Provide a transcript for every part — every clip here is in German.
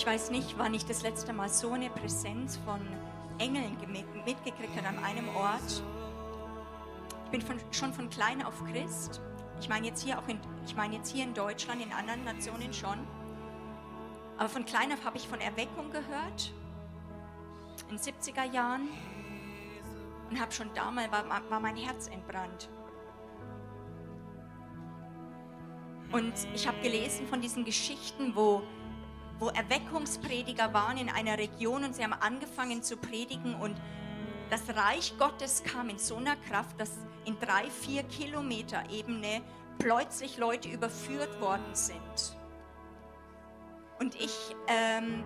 Ich weiß nicht, wann ich das letzte Mal so eine Präsenz von Engeln mitgekriegt habe an einem Ort. Ich bin von, schon von klein auf Christ. Ich meine jetzt hier auch in, ich meine jetzt hier in Deutschland, in anderen Nationen schon. Aber von klein auf habe ich von Erweckung gehört, in den 70er Jahren. Und habe schon damals, war, war mein Herz entbrannt. Und ich habe gelesen von diesen Geschichten, wo, wo Erweckungsprediger waren in einer Region und sie haben angefangen zu predigen und das Reich Gottes kam in so einer Kraft, dass in drei, vier Kilometer Ebene plötzlich Leute überführt worden sind. Und ich, ähm,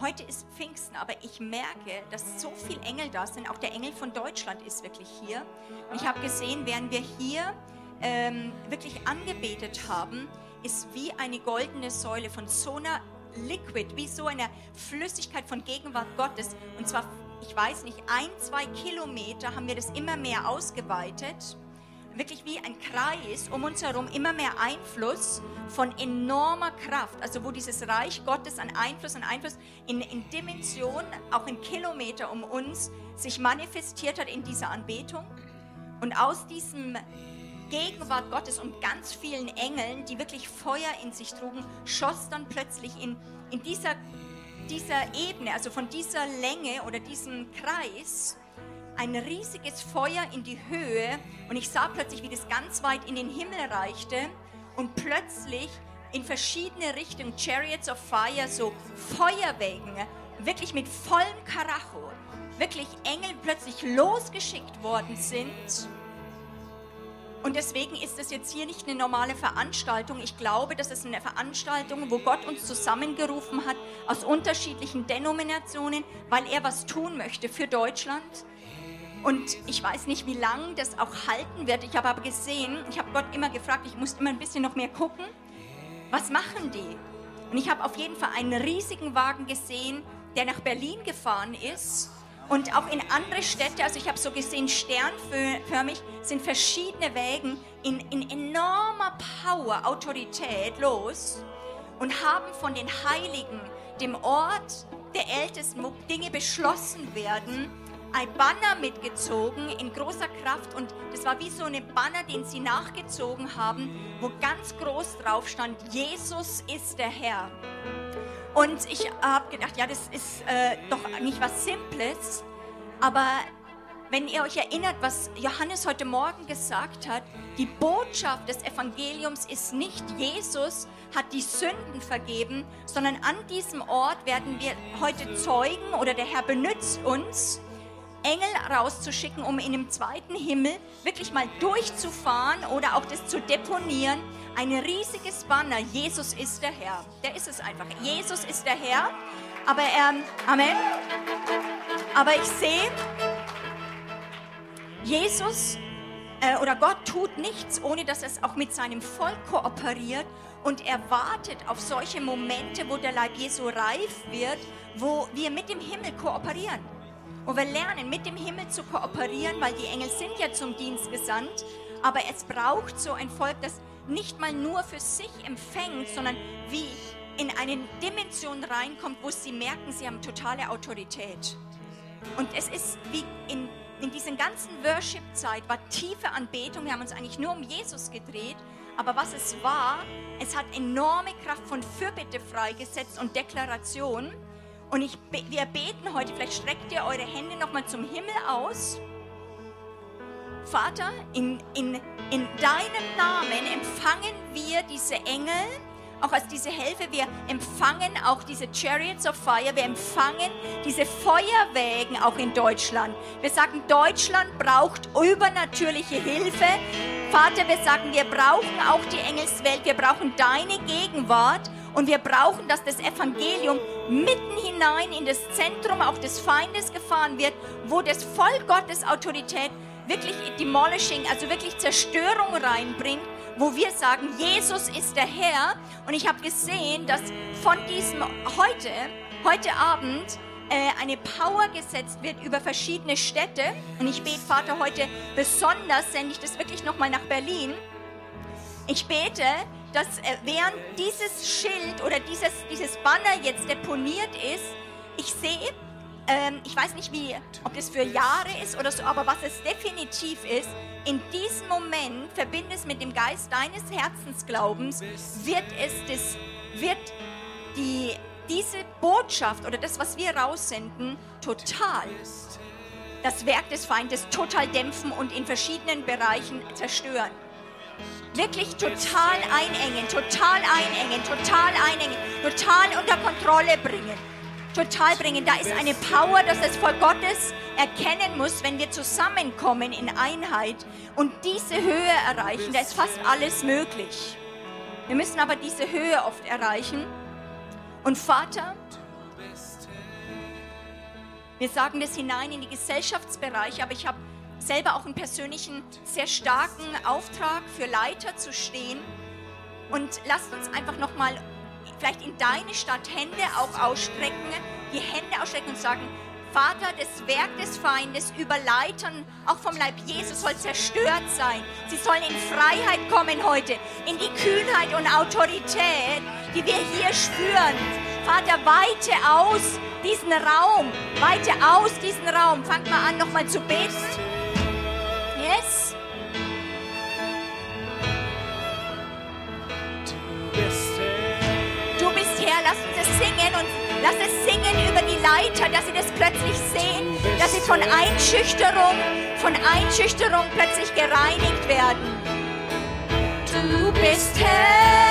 heute ist Pfingsten, aber ich merke, dass so viele Engel da sind. Auch der Engel von Deutschland ist wirklich hier. Und ich habe gesehen, während wir hier ähm, wirklich angebetet haben, ist wie eine goldene Säule von so einer Liquid, wie so eine Flüssigkeit von Gegenwart Gottes. Und zwar, ich weiß nicht, ein, zwei Kilometer haben wir das immer mehr ausgeweitet. Wirklich wie ein Kreis um uns herum, immer mehr Einfluss von enormer Kraft. Also wo dieses Reich Gottes an Einfluss, an Einfluss in, in Dimension, auch in Kilometer um uns, sich manifestiert hat in dieser Anbetung. Und aus diesem Gegenwart Gottes und ganz vielen Engeln, die wirklich Feuer in sich trugen, schoss dann plötzlich in, in dieser, dieser Ebene, also von dieser Länge oder diesem Kreis, ein riesiges Feuer in die Höhe. Und ich sah plötzlich, wie das ganz weit in den Himmel reichte und plötzlich in verschiedene Richtungen, Chariots of Fire, so Feuerwägen, wirklich mit vollem Karacho, wirklich Engel plötzlich losgeschickt worden sind und deswegen ist es jetzt hier nicht eine normale Veranstaltung. Ich glaube, das ist eine Veranstaltung, wo Gott uns zusammengerufen hat aus unterschiedlichen Denominationen, weil er was tun möchte für Deutschland. Und ich weiß nicht, wie lange das auch halten wird. Ich habe aber gesehen, ich habe Gott immer gefragt, ich muss immer ein bisschen noch mehr gucken. Was machen die? Und ich habe auf jeden Fall einen riesigen Wagen gesehen, der nach Berlin gefahren ist und auch in andere Städte, also ich habe so gesehen, sternförmig sind verschiedene Wegen in, in enormer Power, Autorität los und haben von den Heiligen, dem Ort der Ältesten, wo Dinge beschlossen werden, ein Banner mitgezogen in großer Kraft und das war wie so eine Banner, den sie nachgezogen haben, wo ganz groß drauf stand, Jesus ist der Herr. Und ich habe gedacht, ja, das ist äh, doch nicht was Simples. Aber wenn ihr euch erinnert, was Johannes heute Morgen gesagt hat, die Botschaft des Evangeliums ist nicht, Jesus hat die Sünden vergeben, sondern an diesem Ort werden wir heute zeugen oder der Herr benutzt uns, Engel rauszuschicken, um in dem zweiten Himmel wirklich mal durchzufahren oder auch das zu deponieren ein riesiges Banner, Jesus ist der Herr. Der ist es einfach. Jesus ist der Herr. Aber er, Amen. Aber ich sehe, Jesus äh, oder Gott tut nichts, ohne dass es auch mit seinem Volk kooperiert und er wartet auf solche Momente, wo der Leib Jesu reif wird, wo wir mit dem Himmel kooperieren. Wo wir lernen, mit dem Himmel zu kooperieren, weil die Engel sind ja zum Dienst gesandt, aber es braucht so ein Volk, das nicht mal nur für sich empfängt, sondern wie in eine Dimension reinkommt, wo sie merken, sie haben totale Autorität. Und es ist wie in, in diesen ganzen Worship-Zeit war tiefe Anbetung. Wir haben uns eigentlich nur um Jesus gedreht. Aber was es war, es hat enorme Kraft von Fürbitte freigesetzt und Deklaration. Und ich, wir beten heute, vielleicht streckt ihr eure Hände nochmal zum Himmel aus. Vater, in, in, in deinem Namen empfangen wir diese Engel, auch als diese Helfer. Wir empfangen auch diese Chariots of Fire. Wir empfangen diese Feuerwägen auch in Deutschland. Wir sagen, Deutschland braucht übernatürliche Hilfe. Vater, wir sagen, wir brauchen auch die Engelswelt. Wir brauchen deine Gegenwart. Und wir brauchen, dass das Evangelium mitten hinein in das Zentrum auch des Feindes gefahren wird, wo das Volk Gottes Autorität wirklich Demolishing, also wirklich Zerstörung reinbringt, wo wir sagen, Jesus ist der Herr. Und ich habe gesehen, dass von diesem heute, heute Abend, äh, eine Power gesetzt wird über verschiedene Städte. Und ich bete, Vater, heute besonders sende ich das wirklich nochmal nach Berlin. Ich bete, dass äh, während dieses Schild oder dieses, dieses Banner jetzt deponiert ist, ich sehe, ähm, ich weiß nicht, wie, ob das für Jahre ist oder so, aber was es definitiv ist, in diesem Moment, verbinde es mit dem Geist deines Herzensglaubens, wird es das, wird die, diese Botschaft oder das, was wir raussenden, total das Werk des Feindes total dämpfen und in verschiedenen Bereichen zerstören. Wirklich total einengen, total einengen, total einengen, total unter Kontrolle bringen. Total bringen. Da ist eine Power, dass das Volk Gottes erkennen muss, wenn wir zusammenkommen in Einheit und diese Höhe erreichen. Da ist fast alles möglich. Wir müssen aber diese Höhe oft erreichen. Und Vater, wir sagen das hinein in die Gesellschaftsbereiche, aber ich habe selber auch einen persönlichen, sehr starken Auftrag für Leiter zu stehen. Und lasst uns einfach nochmal vielleicht in deine Stadt Hände auch ausstrecken, die Hände ausstrecken und sagen, Vater, das Werk des Feindes über Leitern, auch vom Leib Jesus, soll zerstört sein. Sie sollen in Freiheit kommen heute, in die Kühnheit und Autorität, die wir hier spüren. Vater, weite aus diesen Raum, weite aus diesen Raum. Fangt mal an, nochmal zu beten. Lass es singen über die Leiter, dass sie das plötzlich sehen, dass sie von Einschüchterung, von Einschüchterung plötzlich gereinigt werden. Du bist Herr.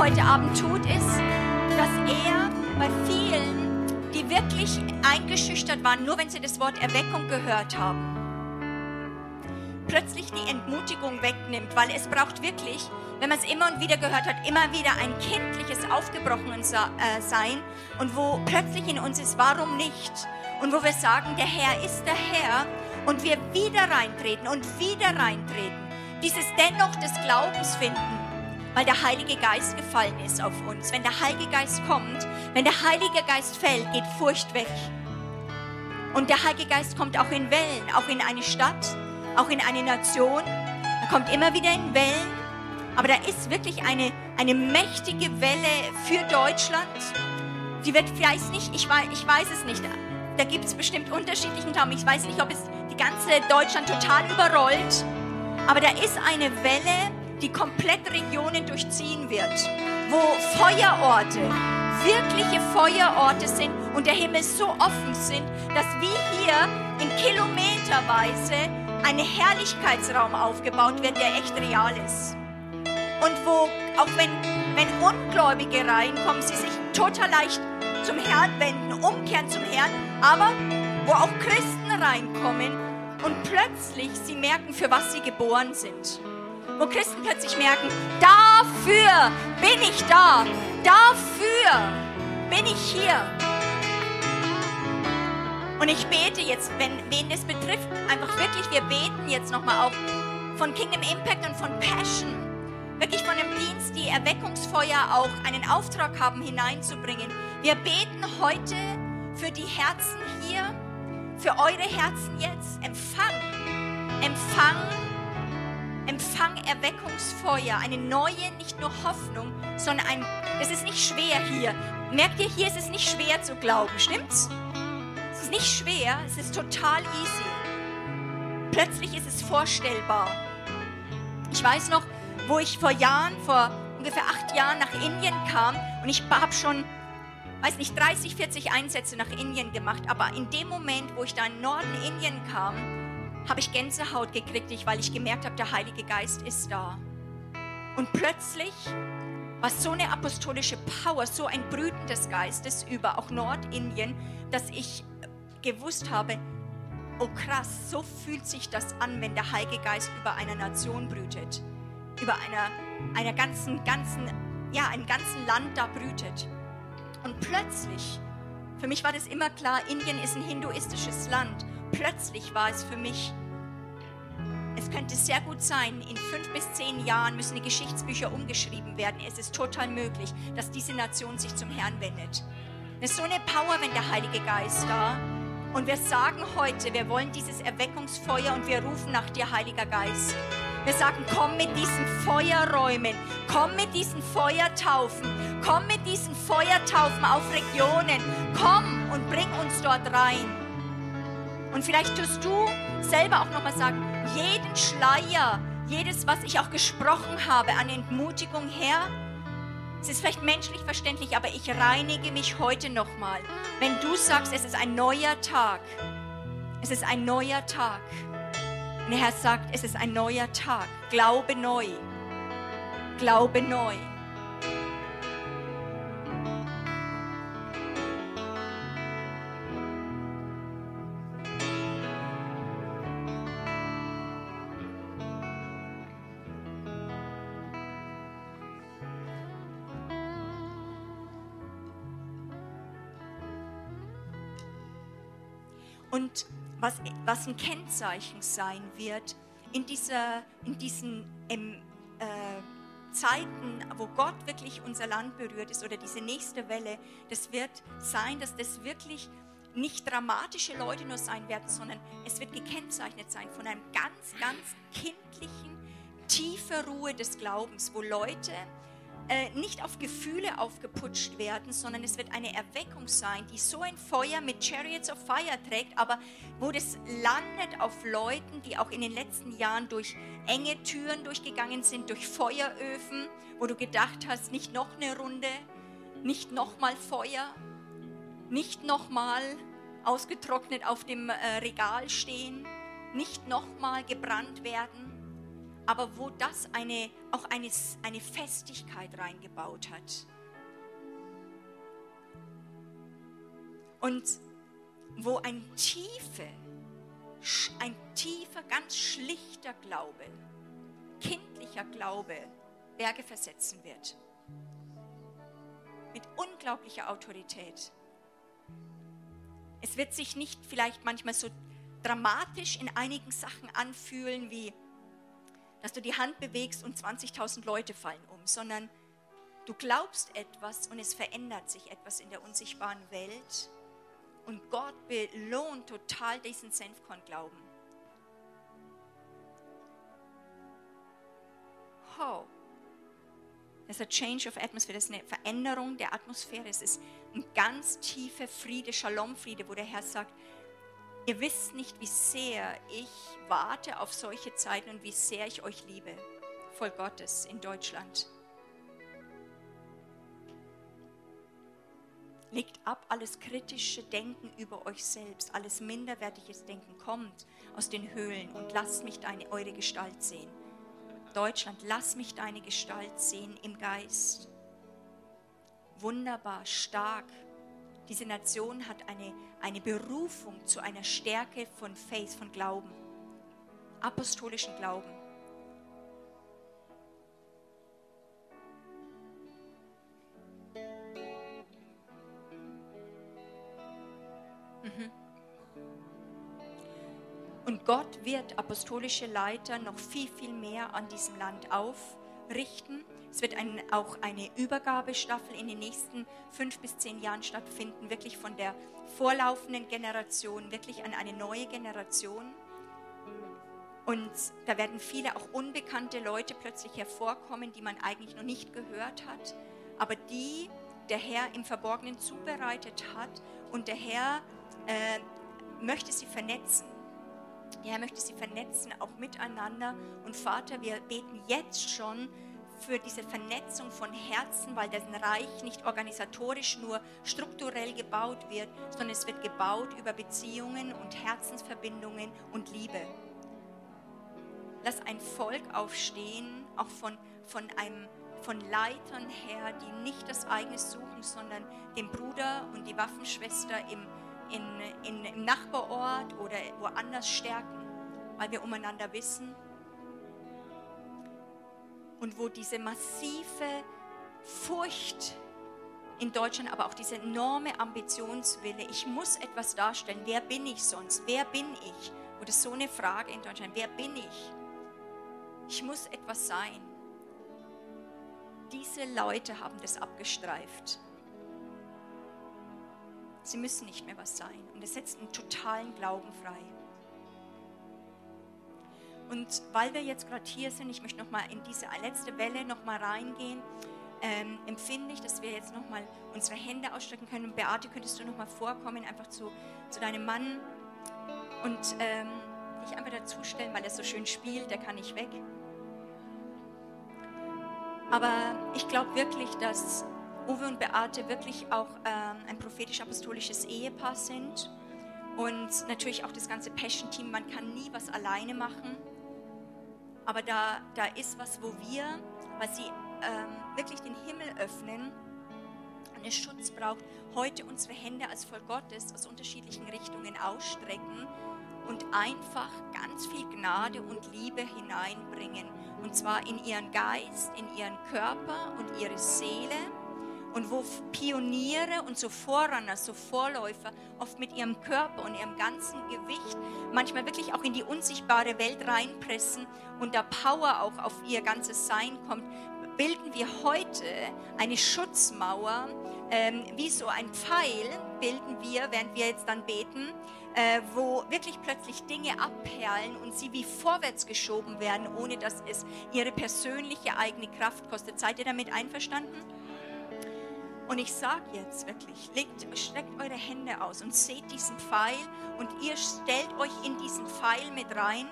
heute Abend tut, ist, dass er bei vielen, die wirklich eingeschüchtert waren, nur wenn sie das Wort Erweckung gehört haben, plötzlich die Entmutigung wegnimmt, weil es braucht wirklich, wenn man es immer und wieder gehört hat, immer wieder ein kindliches Aufgebrochensein äh, und wo plötzlich in uns ist, warum nicht? Und wo wir sagen, der Herr ist der Herr und wir wieder reintreten und wieder reintreten. Dieses Dennoch des Glaubens finden weil der Heilige Geist gefallen ist auf uns. Wenn der Heilige Geist kommt, wenn der Heilige Geist fällt, geht Furcht weg. Und der Heilige Geist kommt auch in Wellen, auch in eine Stadt, auch in eine Nation. Er kommt immer wieder in Wellen. Aber da ist wirklich eine, eine mächtige Welle für Deutschland. Die wird vielleicht nicht, ich weiß, ich weiß es nicht, da gibt es bestimmt unterschiedlichen Glauben. Ich weiß nicht, ob es die ganze Deutschland total überrollt. Aber da ist eine Welle, die komplett Regionen durchziehen wird, wo Feuerorte, wirkliche Feuerorte sind und der Himmel so offen sind, dass wie hier in Kilometerweise ein Herrlichkeitsraum aufgebaut wird, der echt real ist. Und wo, auch wenn, wenn Ungläubige reinkommen, sie sich total leicht zum Herrn wenden, umkehren zum Herrn, aber wo auch Christen reinkommen und plötzlich sie merken, für was sie geboren sind. Wo Christen plötzlich merken, dafür bin ich da, dafür bin ich hier. Und ich bete jetzt, wenn wen das betrifft, einfach wirklich, wir beten jetzt nochmal auch von Kingdom Impact und von Passion, wirklich von dem Dienst, die Erweckungsfeuer auch einen Auftrag haben hineinzubringen. Wir beten heute für die Herzen hier, für eure Herzen jetzt. Empfang, Empfang, Empfang Erweckungsfeuer, eine neue, nicht nur Hoffnung, sondern ein, es ist nicht schwer hier. Merkt ihr, hier ist es nicht schwer zu glauben, stimmt's? Es ist nicht schwer, es ist total easy. Plötzlich ist es vorstellbar. Ich weiß noch, wo ich vor Jahren, vor ungefähr acht Jahren nach Indien kam und ich habe schon, weiß nicht, 30, 40 Einsätze nach Indien gemacht, aber in dem Moment, wo ich da in Norden Indien kam, habe ich Gänsehaut gekriegt, weil ich gemerkt habe, der Heilige Geist ist da. Und plötzlich war so eine apostolische Power, so ein Brüten des Geistes über auch Nordindien, dass ich gewusst habe, oh krass, so fühlt sich das an, wenn der Heilige Geist über einer Nation brütet, über einer, einer ganzen, ganzen, ja, einem ganzen Land da brütet. Und plötzlich, für mich war das immer klar, Indien ist ein hinduistisches Land. Plötzlich war es für mich, es könnte sehr gut sein, in fünf bis zehn Jahren müssen die Geschichtsbücher umgeschrieben werden. Es ist total möglich, dass diese Nation sich zum Herrn wendet. Es ist so eine Power, wenn der Heilige Geist da und wir sagen heute, wir wollen dieses Erweckungsfeuer und wir rufen nach dir, Heiliger Geist. Wir sagen, komm mit diesen Feuerräumen, komm mit diesen Feuertaufen, komm mit diesen Feuertaufen auf Regionen, komm und bring uns dort rein. Und vielleicht tust du selber auch nochmal sagen, jeden Schleier, jedes, was ich auch gesprochen habe an Entmutigung her, es ist vielleicht menschlich verständlich, aber ich reinige mich heute nochmal. Wenn du sagst, es ist ein neuer Tag, es ist ein neuer Tag. Und der Herr sagt, es ist ein neuer Tag. Glaube neu. Glaube neu. Und was, was ein Kennzeichen sein wird in, dieser, in diesen ähm, äh, Zeiten, wo Gott wirklich unser Land berührt ist oder diese nächste Welle, das wird sein, dass das wirklich nicht dramatische Leute nur sein werden, sondern es wird gekennzeichnet sein von einem ganz, ganz kindlichen, tiefer Ruhe des Glaubens, wo Leute äh, nicht auf Gefühle aufgeputscht werden, sondern es wird eine Erweckung sein, die so ein Feuer mit Chariots of Fire trägt, aber wo das landet auf Leuten, die auch in den letzten Jahren durch enge Türen durchgegangen sind, durch Feueröfen, wo du gedacht hast, nicht noch eine Runde, nicht nochmal Feuer, nicht nochmal ausgetrocknet auf dem äh, Regal stehen, nicht nochmal gebrannt werden aber wo das eine, auch eine, eine Festigkeit reingebaut hat. Und wo ein tiefe, ein tiefer, ganz schlichter Glaube, kindlicher Glaube Berge versetzen wird. Mit unglaublicher Autorität. Es wird sich nicht vielleicht manchmal so dramatisch in einigen Sachen anfühlen, wie dass du die Hand bewegst und 20.000 Leute fallen um, sondern du glaubst etwas und es verändert sich etwas in der unsichtbaren Welt und Gott belohnt total diesen Senfkorn-Glauben. Oh. Das ist ein Change of Atmosphere, das ist eine Veränderung der Atmosphäre. Es ist ein ganz tiefer Friede, Shalom-Friede, wo der Herr sagt, ihr wisst nicht, wie sehr ich warte auf solche Zeiten und wie sehr ich euch liebe. Voll Gottes in Deutschland. Legt ab alles kritische Denken über euch selbst, alles minderwertiges Denken kommt aus den Höhlen und lasst mich deine, eure Gestalt sehen. Deutschland, lass mich deine Gestalt sehen im Geist. Wunderbar, stark. Diese Nation hat eine, eine Berufung zu einer Stärke von Faith, von Glauben, apostolischen Glauben. Mhm. Und Gott wird apostolische Leiter noch viel, viel mehr an diesem Land aufrichten. Es wird ein, auch eine Übergabestaffel in den nächsten fünf bis zehn Jahren stattfinden, wirklich von der vorlaufenden Generation, wirklich an eine neue Generation. Und da werden viele auch unbekannte Leute plötzlich hervorkommen, die man eigentlich noch nicht gehört hat, aber die der Herr im Verborgenen zubereitet hat und der Herr äh, möchte sie vernetzen. Der Herr möchte sie vernetzen, auch miteinander. Und Vater, wir beten jetzt schon für diese Vernetzung von Herzen, weil das Reich nicht organisatorisch nur strukturell gebaut wird, sondern es wird gebaut über Beziehungen und Herzensverbindungen und Liebe. Lass ein Volk aufstehen, auch von, von, einem, von Leitern her, die nicht das eigene suchen, sondern den Bruder und die Waffenschwester im in, in, im Nachbarort oder woanders stärken, weil wir umeinander wissen. Und wo diese massive Furcht in Deutschland, aber auch diese enorme Ambitionswille, ich muss etwas darstellen, wer bin ich sonst, wer bin ich? Oder so eine Frage in Deutschland, wer bin ich? Ich muss etwas sein. Diese Leute haben das abgestreift. Sie müssen nicht mehr was sein. Und es setzt einen totalen Glauben frei. Und weil wir jetzt gerade hier sind, ich möchte noch mal in diese letzte Welle noch mal reingehen, ähm, empfinde ich, dass wir jetzt noch mal unsere Hände ausstrecken können. Und Beate, könntest du noch mal vorkommen, einfach zu, zu deinem Mann und ähm, dich einfach dazustellen, weil er so schön spielt, der kann nicht weg. Aber ich glaube wirklich, dass Uwe und Beate wirklich auch ähm, ein prophetisch-apostolisches Ehepaar sind. Und natürlich auch das ganze Passion-Team, man kann nie was alleine machen. Aber da, da ist was, wo wir, weil sie ähm, wirklich den Himmel öffnen und es Schutz braucht, heute unsere Hände als Volk Gottes aus unterschiedlichen Richtungen ausstrecken und einfach ganz viel Gnade und Liebe hineinbringen. Und zwar in ihren Geist, in ihren Körper und ihre Seele und wo Pioniere und so Vorrunner, so Vorläufer oft mit ihrem Körper und ihrem ganzen Gewicht manchmal wirklich auch in die unsichtbare Welt reinpressen und da Power auch auf ihr ganzes Sein kommt, bilden wir heute eine Schutzmauer, ähm, wie so ein Pfeil bilden wir, während wir jetzt dann beten, äh, wo wirklich plötzlich Dinge abperlen und sie wie vorwärts geschoben werden, ohne dass es ihre persönliche eigene Kraft kostet. Seid ihr damit einverstanden? Und ich sage jetzt wirklich, legt, streckt eure Hände aus und seht diesen Pfeil und ihr stellt euch in diesen Pfeil mit rein.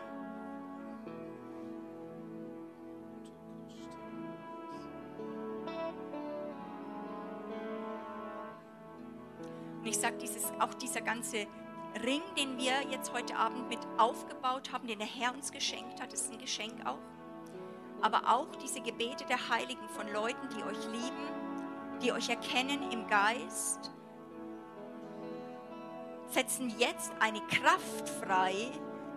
Und ich sage, auch dieser ganze Ring, den wir jetzt heute Abend mit aufgebaut haben, den der Herr uns geschenkt hat, ist ein Geschenk auch. Aber auch diese Gebete der Heiligen von Leuten, die euch lieben, die euch erkennen im Geist, setzen jetzt eine Kraft frei,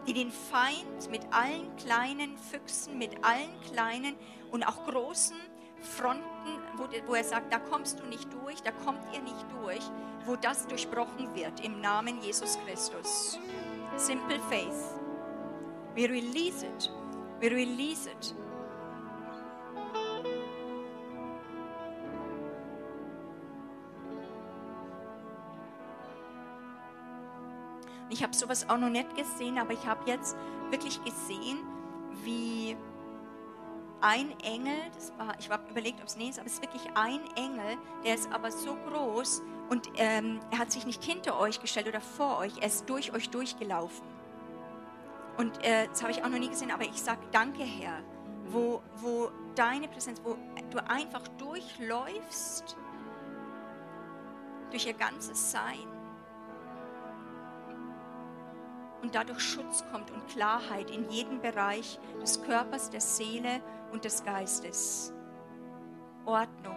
die den Feind mit allen kleinen Füchsen, mit allen kleinen und auch großen Fronten, wo, wo er sagt, da kommst du nicht durch, da kommt ihr nicht durch, wo das durchbrochen wird im Namen Jesus Christus. Simple faith. We release it. We release it. Ich habe sowas auch noch nicht gesehen, aber ich habe jetzt wirklich gesehen, wie ein Engel, das war, ich habe überlegt, ob es nee ist, aber es ist wirklich ein Engel, der ist aber so groß und ähm, er hat sich nicht hinter euch gestellt oder vor euch, er ist durch euch durchgelaufen. Und äh, das habe ich auch noch nie gesehen, aber ich sage danke, Herr, wo, wo deine Präsenz, wo du einfach durchläufst, durch ihr ganzes Sein und dadurch Schutz kommt und Klarheit in jedem Bereich des Körpers, der Seele und des Geistes. Ordnung.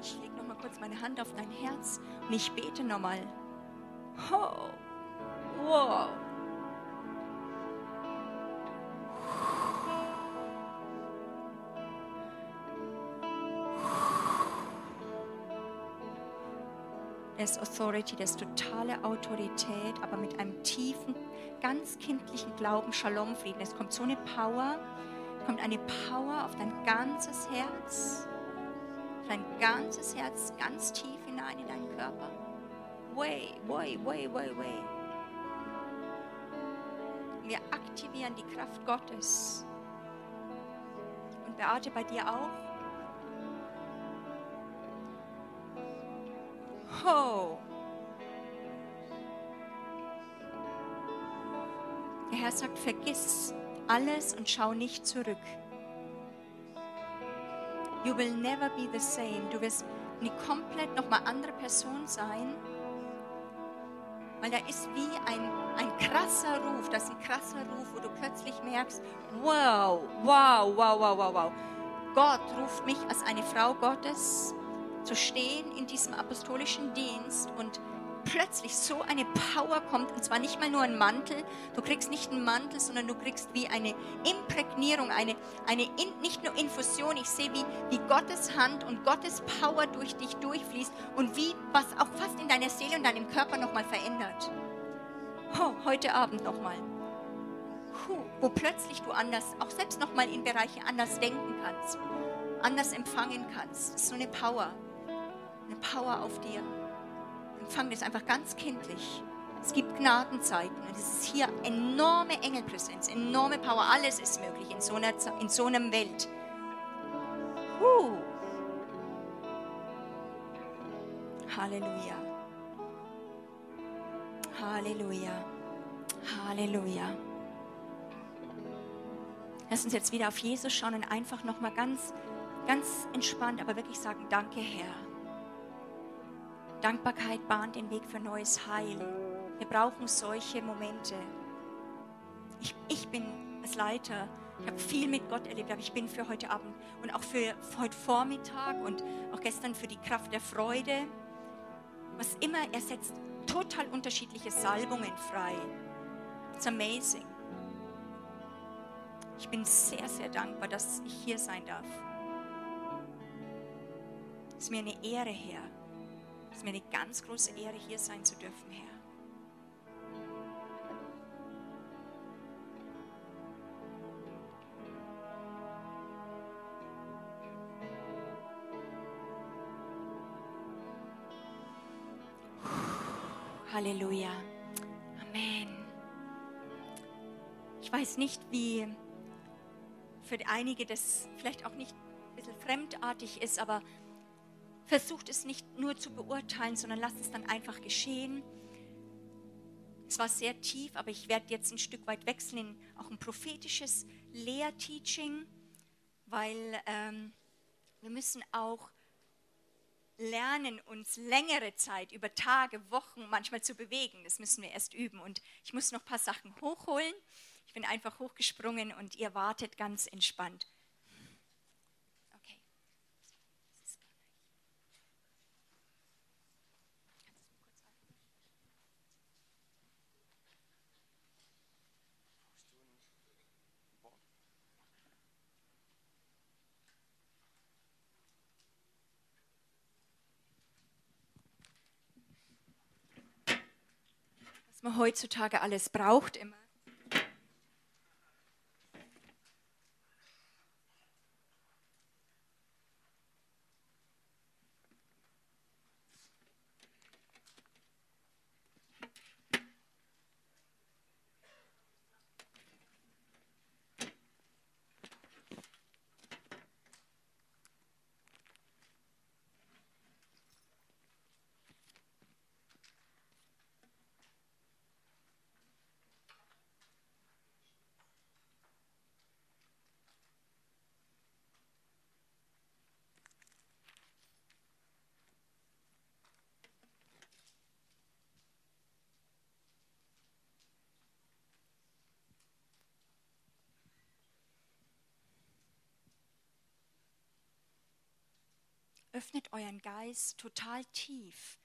Ich lege noch mal kurz meine Hand auf dein Herz und ich bete noch mal. Oh, wow. Ist Authority, das totale Autorität, aber mit einem tiefen, ganz kindlichen Glauben, Shalom, Frieden. Es kommt so eine Power, kommt eine Power auf dein ganzes Herz, dein ganzes Herz ganz tief hinein in deinen Körper. Way, way, way, way, way. Wir aktivieren die Kraft Gottes. Und Beate, bei dir auch? Ho! Der Herr sagt, vergiss alles und schau nicht zurück. You will never be the same. Du wirst eine komplett nochmal andere Person sein. Weil da ist wie ein, ein krasser Ruf, das ist ein krasser Ruf, wo du plötzlich merkst, wow, wow, wow, wow, wow, wow. Gott ruft mich als eine Frau Gottes zu stehen in diesem apostolischen Dienst und plötzlich so eine Power kommt, und zwar nicht mal nur ein Mantel, du kriegst nicht einen Mantel, sondern du kriegst wie eine Imprägnierung, eine, eine in, nicht nur Infusion, ich sehe, wie, wie Gottes Hand und Gottes Power durch dich durchfließt und wie was auch fast in deiner Seele und deinem Körper nochmal verändert. Oh, heute Abend nochmal. Wo plötzlich du anders, auch selbst nochmal in Bereiche anders denken kannst, anders empfangen kannst. Das ist so eine Power eine Power auf dir. Empfang das einfach ganz kindlich. Es gibt Gnadenzeiten und es ist hier enorme Engelpräsenz, enorme Power. Alles ist möglich in so einer, in so einer Welt. Huh. Halleluja. Halleluja. Halleluja. Lass uns jetzt wieder auf Jesus schauen und einfach nochmal ganz, ganz entspannt, aber wirklich sagen, danke Herr. Dankbarkeit bahnt den Weg für neues Heil. Wir brauchen solche Momente. Ich, ich bin als Leiter, ich habe viel mit Gott erlebt, aber ich bin für heute Abend und auch für, für heute Vormittag und auch gestern für die Kraft der Freude. Was immer, er setzt total unterschiedliche Salbungen frei. It's amazing. Ich bin sehr, sehr dankbar, dass ich hier sein darf. Es ist mir eine Ehre, Herr. Es ist mir eine ganz große Ehre, hier sein zu dürfen, Herr. Halleluja. Amen. Ich weiß nicht, wie für einige das vielleicht auch nicht ein bisschen fremdartig ist, aber Versucht es nicht nur zu beurteilen, sondern lasst es dann einfach geschehen. Es war sehr tief, aber ich werde jetzt ein Stück weit wechseln in auch ein prophetisches Lehrteaching, weil ähm, wir müssen auch lernen, uns längere Zeit, über Tage, Wochen manchmal zu bewegen. Das müssen wir erst üben. Und ich muss noch ein paar Sachen hochholen. Ich bin einfach hochgesprungen und ihr wartet ganz entspannt. Man heutzutage alles braucht immer. Öffnet euren Geist total tief.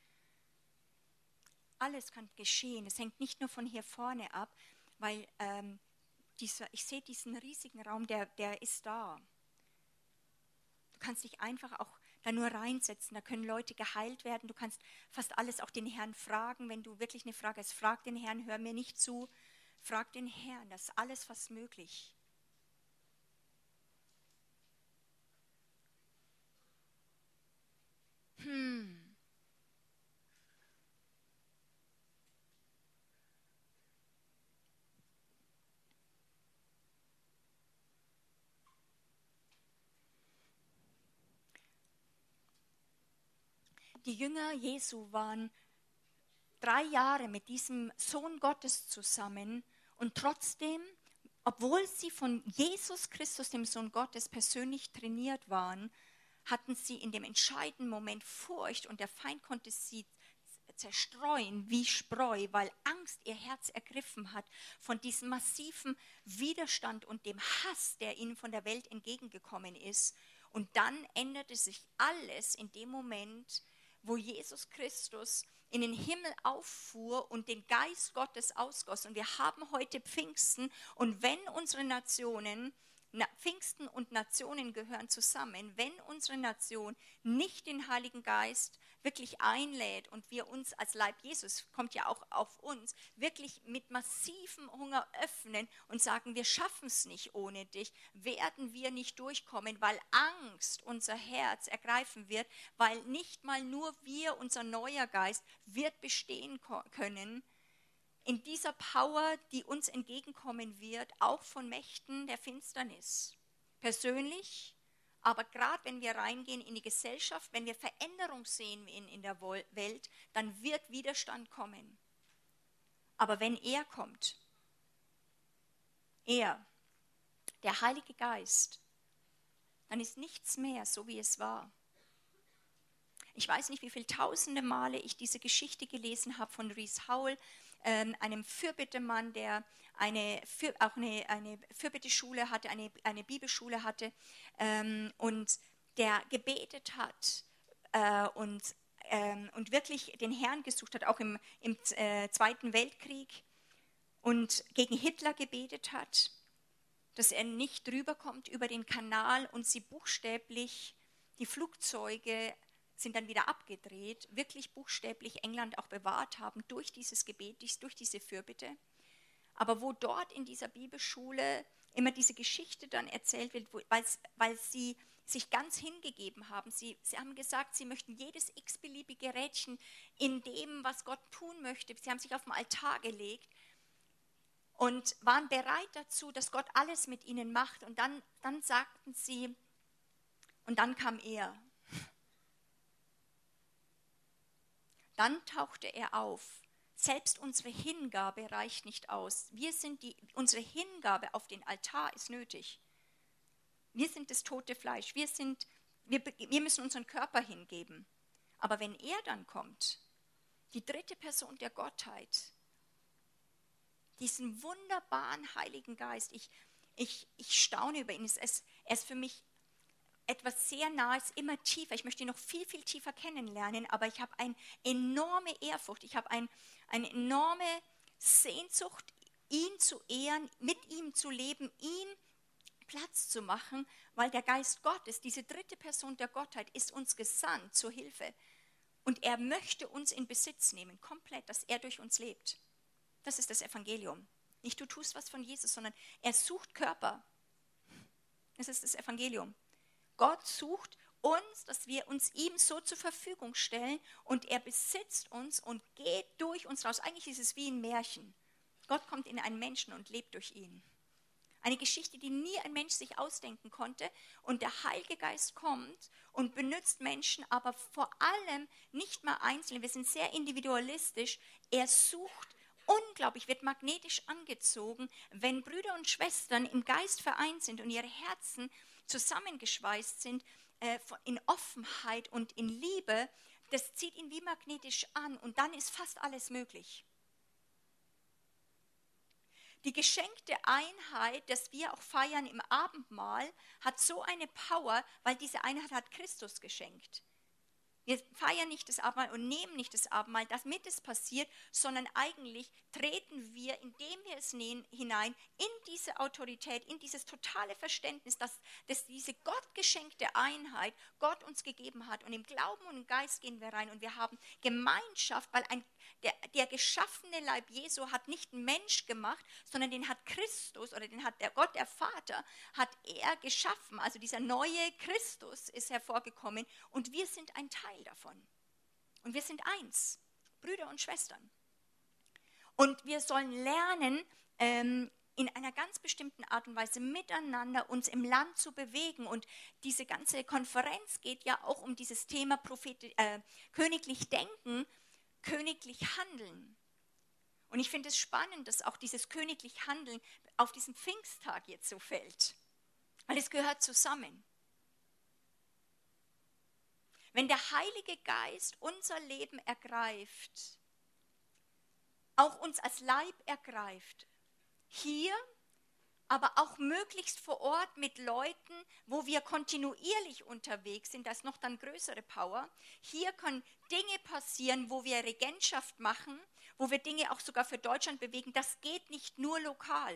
Alles kann geschehen. Es hängt nicht nur von hier vorne ab, weil ähm, dieser, ich sehe diesen riesigen Raum, der, der ist da. Du kannst dich einfach auch da nur reinsetzen. Da können Leute geheilt werden. Du kannst fast alles auch den Herrn fragen. Wenn du wirklich eine Frage hast, frag den Herrn, hör mir nicht zu. Frag den Herrn. Das ist alles fast möglich. Hm. Die Jünger Jesu waren drei Jahre mit diesem Sohn Gottes zusammen und trotzdem, obwohl sie von Jesus Christus, dem Sohn Gottes, persönlich trainiert waren, hatten sie in dem entscheidenden Moment Furcht und der Feind konnte sie zerstreuen wie Spreu, weil Angst ihr Herz ergriffen hat von diesem massiven Widerstand und dem Hass, der ihnen von der Welt entgegengekommen ist. Und dann änderte sich alles in dem Moment, wo Jesus Christus in den Himmel auffuhr und den Geist Gottes ausgoss. Und wir haben heute Pfingsten. Und wenn unsere Nationen Pfingsten und Nationen gehören zusammen. Wenn unsere Nation nicht den Heiligen Geist wirklich einlädt und wir uns als Leib Jesus, kommt ja auch auf uns, wirklich mit massivem Hunger öffnen und sagen, wir schaffen es nicht ohne dich, werden wir nicht durchkommen, weil Angst unser Herz ergreifen wird, weil nicht mal nur wir, unser neuer Geist, wird bestehen können in dieser Power, die uns entgegenkommen wird, auch von Mächten der Finsternis. Persönlich, aber gerade wenn wir reingehen in die Gesellschaft, wenn wir Veränderung sehen in, in der Welt, dann wird Widerstand kommen. Aber wenn er kommt, er, der Heilige Geist, dann ist nichts mehr so, wie es war. Ich weiß nicht, wie viele tausende Male ich diese Geschichte gelesen habe von Rees Howell, ähm, einem Fürbittemann, der eine, für, auch eine, eine Fürbitteschule hatte, eine, eine Bibelschule hatte ähm, und der gebetet hat äh, und, ähm, und wirklich den Herrn gesucht hat, auch im, im äh, Zweiten Weltkrieg und gegen Hitler gebetet hat, dass er nicht drüber kommt über den Kanal und sie buchstäblich die Flugzeuge sind dann wieder abgedreht, wirklich buchstäblich England auch bewahrt haben durch dieses Gebet, durch diese Fürbitte. Aber wo dort in dieser Bibelschule immer diese Geschichte dann erzählt wird, weil, sie sich ganz hingegeben haben. Sie, sie haben gesagt, sie möchten jedes x-beliebige Rädchen in dem, was Gott tun möchte. Sie haben sich auf den Altar gelegt und waren bereit dazu, dass Gott alles mit ihnen macht. Und dann, dann sagten sie, und dann kam er Dann tauchte er auf. Selbst unsere Hingabe reicht nicht aus. Wir sind die, unsere Hingabe auf den Altar ist nötig. Wir sind das tote Fleisch. Wir, sind, wir, wir müssen unseren Körper hingeben. Aber wenn er dann kommt, die dritte Person der Gottheit, diesen wunderbaren Heiligen Geist, ich, ich, ich staune über ihn. Es, er ist für mich etwas sehr Nahes immer tiefer. Ich möchte ihn noch viel, viel tiefer kennenlernen, aber ich habe eine enorme Ehrfurcht, ich habe ein, eine enorme Sehnsucht, ihn zu ehren, mit ihm zu leben, ihm Platz zu machen, weil der Geist Gottes, diese dritte Person der Gottheit, ist uns gesandt zur Hilfe. Und er möchte uns in Besitz nehmen, komplett, dass er durch uns lebt. Das ist das Evangelium. Nicht du tust was von Jesus, sondern er sucht Körper. Das ist das Evangelium. Gott sucht uns, dass wir uns ihm so zur Verfügung stellen und er besitzt uns und geht durch uns raus. Eigentlich ist es wie ein Märchen. Gott kommt in einen Menschen und lebt durch ihn. Eine Geschichte, die nie ein Mensch sich ausdenken konnte. Und der Heilige Geist kommt und benutzt Menschen, aber vor allem nicht mal Einzelne. Wir sind sehr individualistisch. Er sucht unglaublich, wird magnetisch angezogen, wenn Brüder und Schwestern im Geist vereint sind und ihre Herzen zusammengeschweißt sind äh, in Offenheit und in Liebe. Das zieht ihn wie magnetisch an und dann ist fast alles möglich. Die geschenkte Einheit, das wir auch feiern im Abendmahl, hat so eine Power, weil diese Einheit hat Christus geschenkt. Wir feiern nicht das Abendmahl und nehmen nicht das Abendmahl, damit es passiert, sondern eigentlich treten wir, indem wir es nehmen, hinein in diese Autorität, in dieses totale Verständnis, dass, dass diese gottgeschenkte Einheit Gott uns gegeben hat. Und im Glauben und im Geist gehen wir rein und wir haben Gemeinschaft, weil ein der, der geschaffene Leib Jesu hat nicht ein Mensch gemacht, sondern den hat Christus oder den hat der Gott, der Vater, hat er geschaffen. Also dieser neue Christus ist hervorgekommen und wir sind ein Teil davon. Und wir sind eins, Brüder und Schwestern. Und wir sollen lernen, ähm, in einer ganz bestimmten Art und Weise miteinander uns im Land zu bewegen. Und diese ganze Konferenz geht ja auch um dieses Thema Prophet, äh, königlich Denken königlich handeln. Und ich finde es spannend, dass auch dieses königlich Handeln auf diesen Pfingsttag jetzt so fällt, weil es gehört zusammen. Wenn der Heilige Geist unser Leben ergreift, auch uns als Leib ergreift, hier aber auch möglichst vor Ort mit Leuten, wo wir kontinuierlich unterwegs sind, das ist noch dann größere Power. Hier können Dinge passieren, wo wir Regentschaft machen, wo wir Dinge auch sogar für Deutschland bewegen. Das geht nicht nur lokal.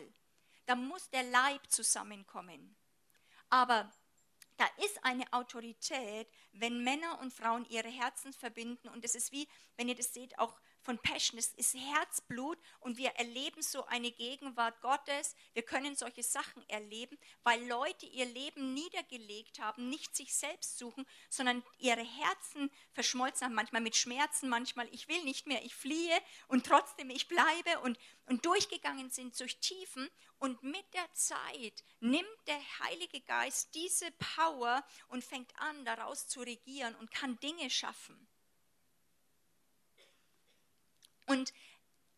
Da muss der Leib zusammenkommen. Aber da ist eine Autorität, wenn Männer und Frauen ihre Herzen verbinden. Und es ist wie, wenn ihr das seht, auch von Passion, es ist Herzblut und wir erleben so eine Gegenwart Gottes. Wir können solche Sachen erleben, weil Leute ihr Leben niedergelegt haben, nicht sich selbst suchen, sondern ihre Herzen verschmolzen haben, manchmal mit Schmerzen, manchmal ich will nicht mehr, ich fliehe und trotzdem ich bleibe und, und durchgegangen sind durch Tiefen. Und mit der Zeit nimmt der Heilige Geist diese Power und fängt an, daraus zu regieren und kann Dinge schaffen. Und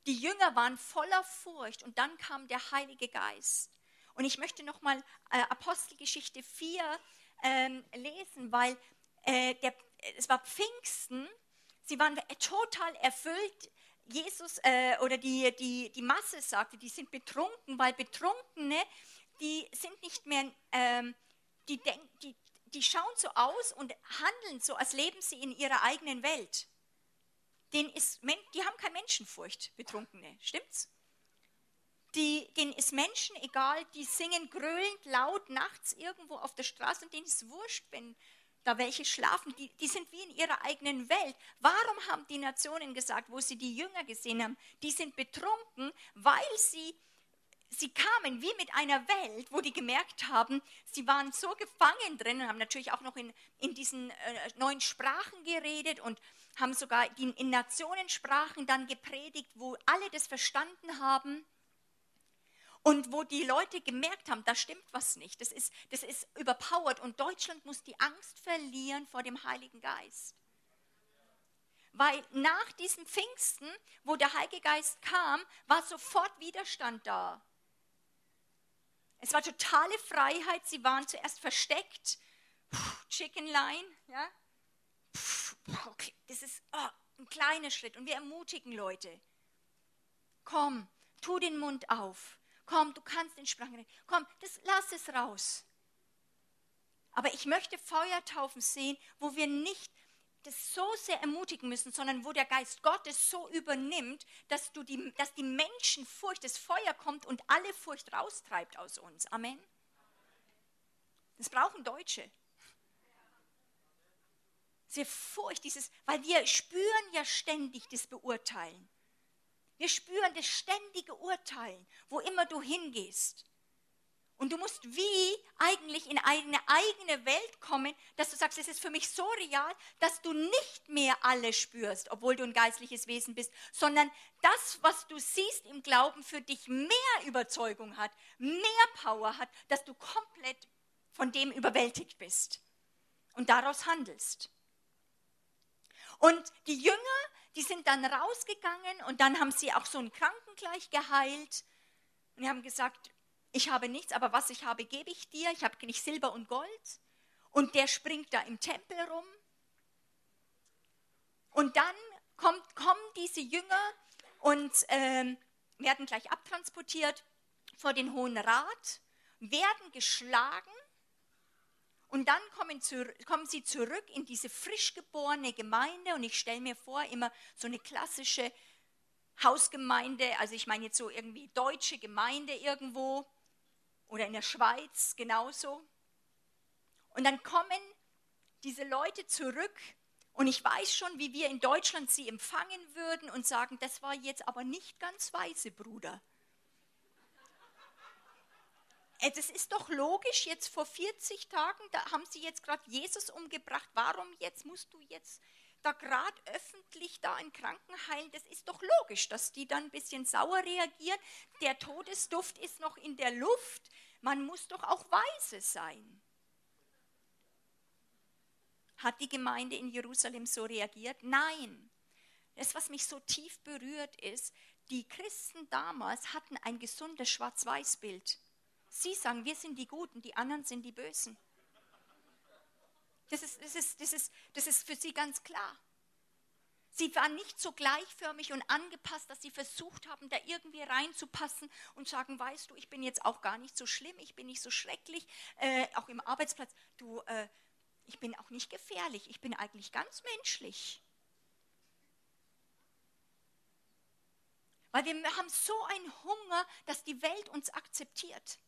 die Jünger waren voller Furcht und dann kam der Heilige Geist. Und ich möchte nochmal äh, Apostelgeschichte 4 ähm, lesen, weil äh, der, es war Pfingsten, sie waren total erfüllt. Jesus äh, oder die, die, die Masse sagte, die sind betrunken, weil Betrunkene, die sind nicht mehr, ähm, die, denk, die, die schauen so aus und handeln so, als leben sie in ihrer eigenen Welt denen ist, die haben keine Menschenfurcht, Betrunkene, stimmt's? Die, denen ist Menschen egal, die singen gröhlend laut nachts irgendwo auf der Straße und denen ist wurscht, wenn da welche schlafen, die, die sind wie in ihrer eigenen Welt. Warum haben die Nationen gesagt, wo sie die Jünger gesehen haben, die sind betrunken, weil sie sie kamen wie mit einer Welt, wo die gemerkt haben, sie waren so gefangen drin und haben natürlich auch noch in, in diesen äh, neuen Sprachen geredet und haben sogar in, Nationensprachen dann gepredigt, wo alle das verstanden haben. Und wo die Leute gemerkt haben, da stimmt was nicht, das ist, das ist überpowered und Deutschland muss die Angst verlieren vor dem Heiligen Geist. Weil nach diesem Pfingsten, wo der Heilige Geist kam, war sofort Widerstand da. Es war totale Freiheit. Sie waren zuerst versteckt. Chicken Line, ja. Okay, das ist oh, ein kleiner Schritt. Und wir ermutigen Leute. Komm, tu den Mund auf. Komm, du kannst in Sprachen reden. Komm, das, lass es raus. Aber ich möchte Feuertaufen sehen, wo wir nicht das so sehr ermutigen müssen, sondern wo der Geist Gottes so übernimmt, dass, du die, dass die Menschenfurcht, das Feuer kommt und alle Furcht raustreibt aus uns. Amen. Das brauchen Deutsche. Sehr Furcht, dieses, weil wir spüren ja ständig das Beurteilen. Wir spüren das ständige Urteilen, wo immer du hingehst. Und du musst wie eigentlich in eine eigene Welt kommen, dass du sagst, es ist für mich so real, dass du nicht mehr alle spürst, obwohl du ein geistliches Wesen bist, sondern das, was du siehst im Glauben, für dich mehr Überzeugung hat, mehr Power hat, dass du komplett von dem überwältigt bist und daraus handelst. Und die Jünger, die sind dann rausgegangen und dann haben sie auch so einen Kranken gleich geheilt und die haben gesagt, ich habe nichts, aber was ich habe, gebe ich dir. Ich habe nicht Silber und Gold. Und der springt da im Tempel rum. Und dann kommt, kommen diese Jünger und äh, werden gleich abtransportiert vor den Hohen Rat, werden geschlagen und dann kommen, kommen, sie zurück in diese frisch geborene Gemeinde und ich stelle mir vor, immer so eine klassische Hausgemeinde, also ich meine jetzt so irgendwie deutsche Gemeinde irgendwo, oder in der Schweiz genauso. Und dann kommen diese Leute zurück und ich weiß schon, wie wir in Deutschland sie empfangen würden und sagen, das war jetzt aber nicht ganz weise, Bruder. Äh, das ist doch logisch, jetzt vor 40 Tagen, da haben sie jetzt gerade Jesus umgebracht. Warum jetzt musst du jetzt da gerade öffentlich da einen Kranken heilen? Das ist doch logisch, dass die dann ein bisschen sauer reagieren. Der Todesduft ist noch in der Luft. Man muss doch auch weise sein. Hat die Gemeinde in Jerusalem so reagiert? Nein. Das, was mich so tief berührt, ist, die Christen damals hatten ein gesundes Schwarz-Weiß-Bild. Sie sagen, wir sind die Guten, die anderen sind die Bösen. Das ist, das ist, das ist, das ist für sie ganz klar. Sie waren nicht so gleichförmig und angepasst, dass sie versucht haben, da irgendwie reinzupassen und sagen, weißt du, ich bin jetzt auch gar nicht so schlimm, ich bin nicht so schrecklich, äh, auch im Arbeitsplatz, du, äh, ich bin auch nicht gefährlich, ich bin eigentlich ganz menschlich. Weil wir haben so einen Hunger, dass die Welt uns akzeptiert.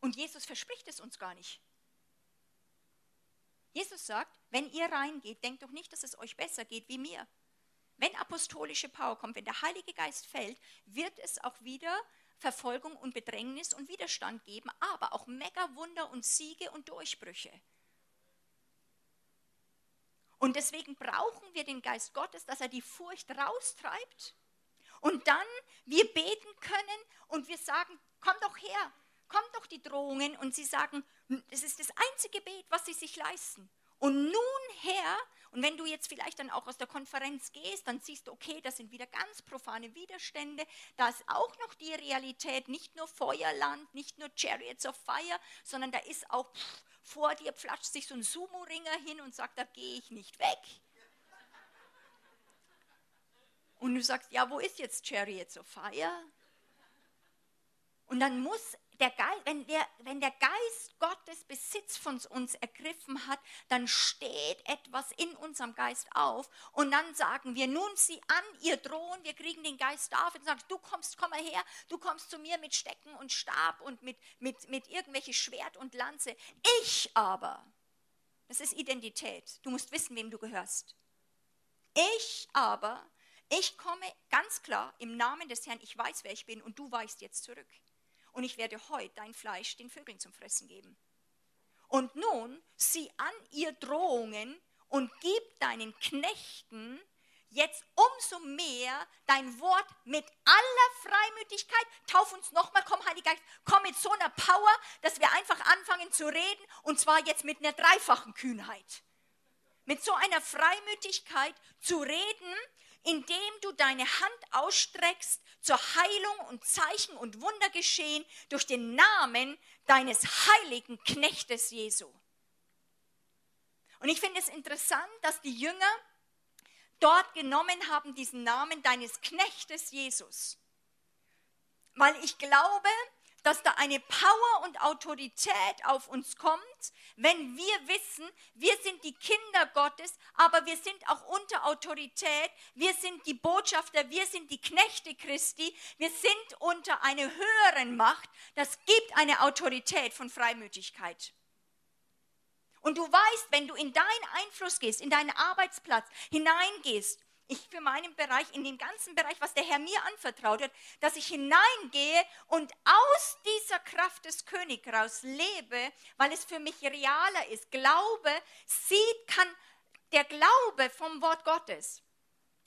Und Jesus verspricht es uns gar nicht. Jesus sagt, wenn ihr reingeht, denkt doch nicht, dass es euch besser geht wie mir. Wenn apostolische Power kommt, wenn der Heilige Geist fällt, wird es auch wieder Verfolgung und Bedrängnis und Widerstand geben, aber auch Mega-Wunder und Siege und Durchbrüche. Und deswegen brauchen wir den Geist Gottes, dass er die Furcht raustreibt. Und dann wir beten können und wir sagen, komm doch her, kommt doch die Drohungen und sie sagen, es ist das einzige Gebet, was sie sich leisten. Und nun her, und wenn du jetzt vielleicht dann auch aus der Konferenz gehst, dann siehst du, okay, das sind wieder ganz profane Widerstände. Da ist auch noch die Realität, nicht nur Feuerland, nicht nur Chariots of Fire, sondern da ist auch pff, vor dir pflatscht sich so ein Sumo-Ringer hin und sagt, da gehe ich nicht weg. Und du sagst, ja, wo ist jetzt Chariots of Fire? Und dann muss der Geist, wenn, der, wenn der Geist Gottes Besitz von uns ergriffen hat, dann steht etwas in unserem Geist auf und dann sagen wir, nun sieh an, ihr drohen, wir kriegen den Geist auf und sagen, du kommst, komm mal her, du kommst zu mir mit Stecken und Stab und mit, mit, mit irgendwelche Schwert und Lanze. Ich aber, das ist Identität, du musst wissen, wem du gehörst. Ich aber, ich komme ganz klar im Namen des Herrn, ich weiß, wer ich bin und du weichst jetzt zurück und ich werde heute dein Fleisch den Vögeln zum Fressen geben. Und nun sieh an ihr Drohungen und gib deinen Knechten jetzt umso mehr dein Wort mit aller Freimütigkeit. Tauf uns nochmal, komm, Heiliger Geist, komm mit so einer Power, dass wir einfach anfangen zu reden und zwar jetzt mit einer dreifachen Kühnheit. Mit so einer Freimütigkeit zu reden, indem du deine Hand ausstreckst zur Heilung und Zeichen und Wunder geschehen durch den Namen deines heiligen Knechtes Jesu. Und ich finde es interessant, dass die Jünger dort genommen haben diesen Namen deines Knechtes Jesus. Weil ich glaube, dass da eine Power und Autorität auf uns kommt, wenn wir wissen, wir sind die Kinder Gottes, aber wir sind auch unter Autorität, wir sind die Botschafter, wir sind die Knechte Christi, wir sind unter einer höheren Macht. Das gibt eine Autorität von Freimütigkeit. Und du weißt, wenn du in deinen Einfluss gehst, in deinen Arbeitsplatz hineingehst, ich für meinen Bereich, in den ganzen Bereich, was der Herr mir anvertraut hat, dass ich hineingehe und aus dieser Kraft des Königs lebe, weil es für mich realer ist. Glaube sieht, kann der Glaube vom Wort Gottes.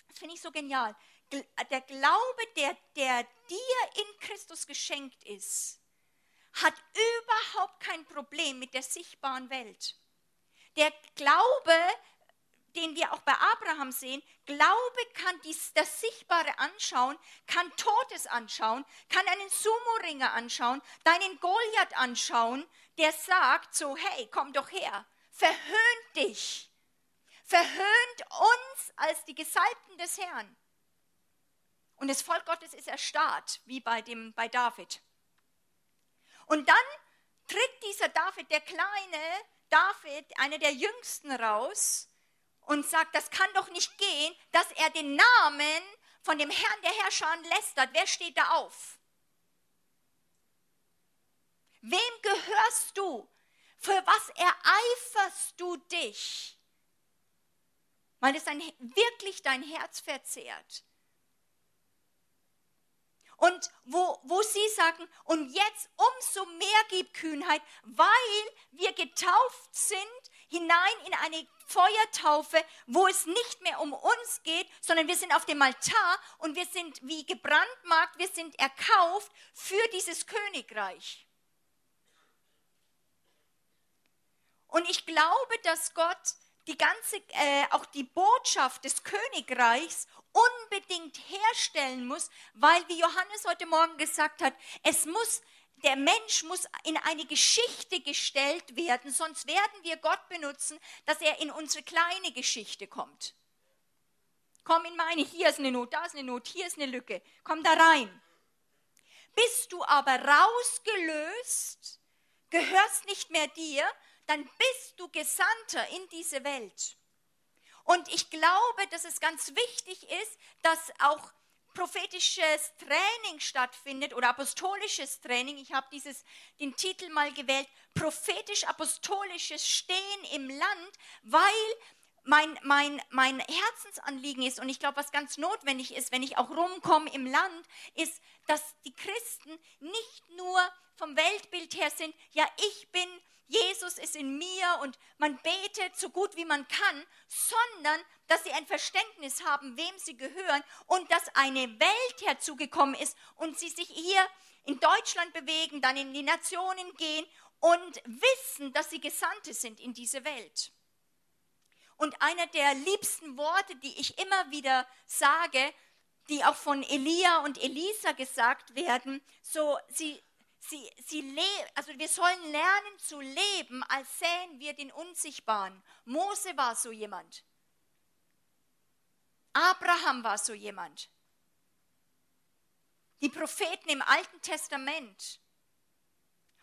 Das finde ich so genial. Der Glaube, der, der dir in Christus geschenkt ist, hat überhaupt kein Problem mit der sichtbaren Welt. Der Glaube, den wir auch bei Abraham sehen, Glaube kann dies, das Sichtbare anschauen, kann Totes anschauen, kann einen Sumo-Ringer anschauen, deinen Goliath anschauen, der sagt so, hey, komm doch her, verhöhnt dich, verhöhnt uns als die Gesalbten des Herrn. Und das Volk Gottes ist erstarrt, wie bei, dem, bei David. Und dann tritt dieser David, der kleine David, einer der Jüngsten, raus und sagt, das kann doch nicht gehen, dass er den Namen von dem Herrn der Herrscher lästert. Wer steht da auf? Wem gehörst du? Für was ereiferst du dich? Weil es ein, wirklich dein Herz verzehrt. Und wo, wo sie sagen, und jetzt umso mehr gibt Kühnheit, weil wir getauft sind hinein in eine Feuertaufe, wo es nicht mehr um uns geht, sondern wir sind auf dem Altar und wir sind wie gebrandmarkt, wir sind erkauft für dieses Königreich. Und ich glaube, dass Gott die ganze, äh, auch die Botschaft des Königreichs unbedingt herstellen muss, weil, wie Johannes heute Morgen gesagt hat, es muss, der Mensch muss in eine Geschichte gestellt werden, sonst werden wir Gott benutzen, dass er in unsere kleine Geschichte kommt. Komm in meine, hier ist eine Not, da ist eine Not, hier ist eine Lücke, komm da rein. Bist du aber rausgelöst, gehörst nicht mehr dir, dann bist du Gesandter in diese Welt. Und ich glaube, dass es ganz wichtig ist, dass auch prophetisches Training stattfindet oder apostolisches Training. Ich habe dieses den Titel mal gewählt, prophetisch-apostolisches Stehen im Land, weil mein, mein, mein Herzensanliegen ist und ich glaube, was ganz notwendig ist, wenn ich auch rumkomme im Land, ist, dass die Christen nicht nur vom Weltbild her sind, ja, ich bin Jesus ist in mir und man betet so gut wie man kann, sondern dass sie ein Verständnis haben, wem sie gehören und dass eine Welt herzugekommen ist und sie sich hier in Deutschland bewegen, dann in die Nationen gehen und wissen, dass sie Gesandte sind in diese Welt. Und einer der liebsten Worte, die ich immer wieder sage, die auch von Elia und Elisa gesagt werden, so sie Sie, sie also wir sollen lernen zu leben, als sähen wir den Unsichtbaren. Mose war so jemand. Abraham war so jemand. Die Propheten im Alten Testament.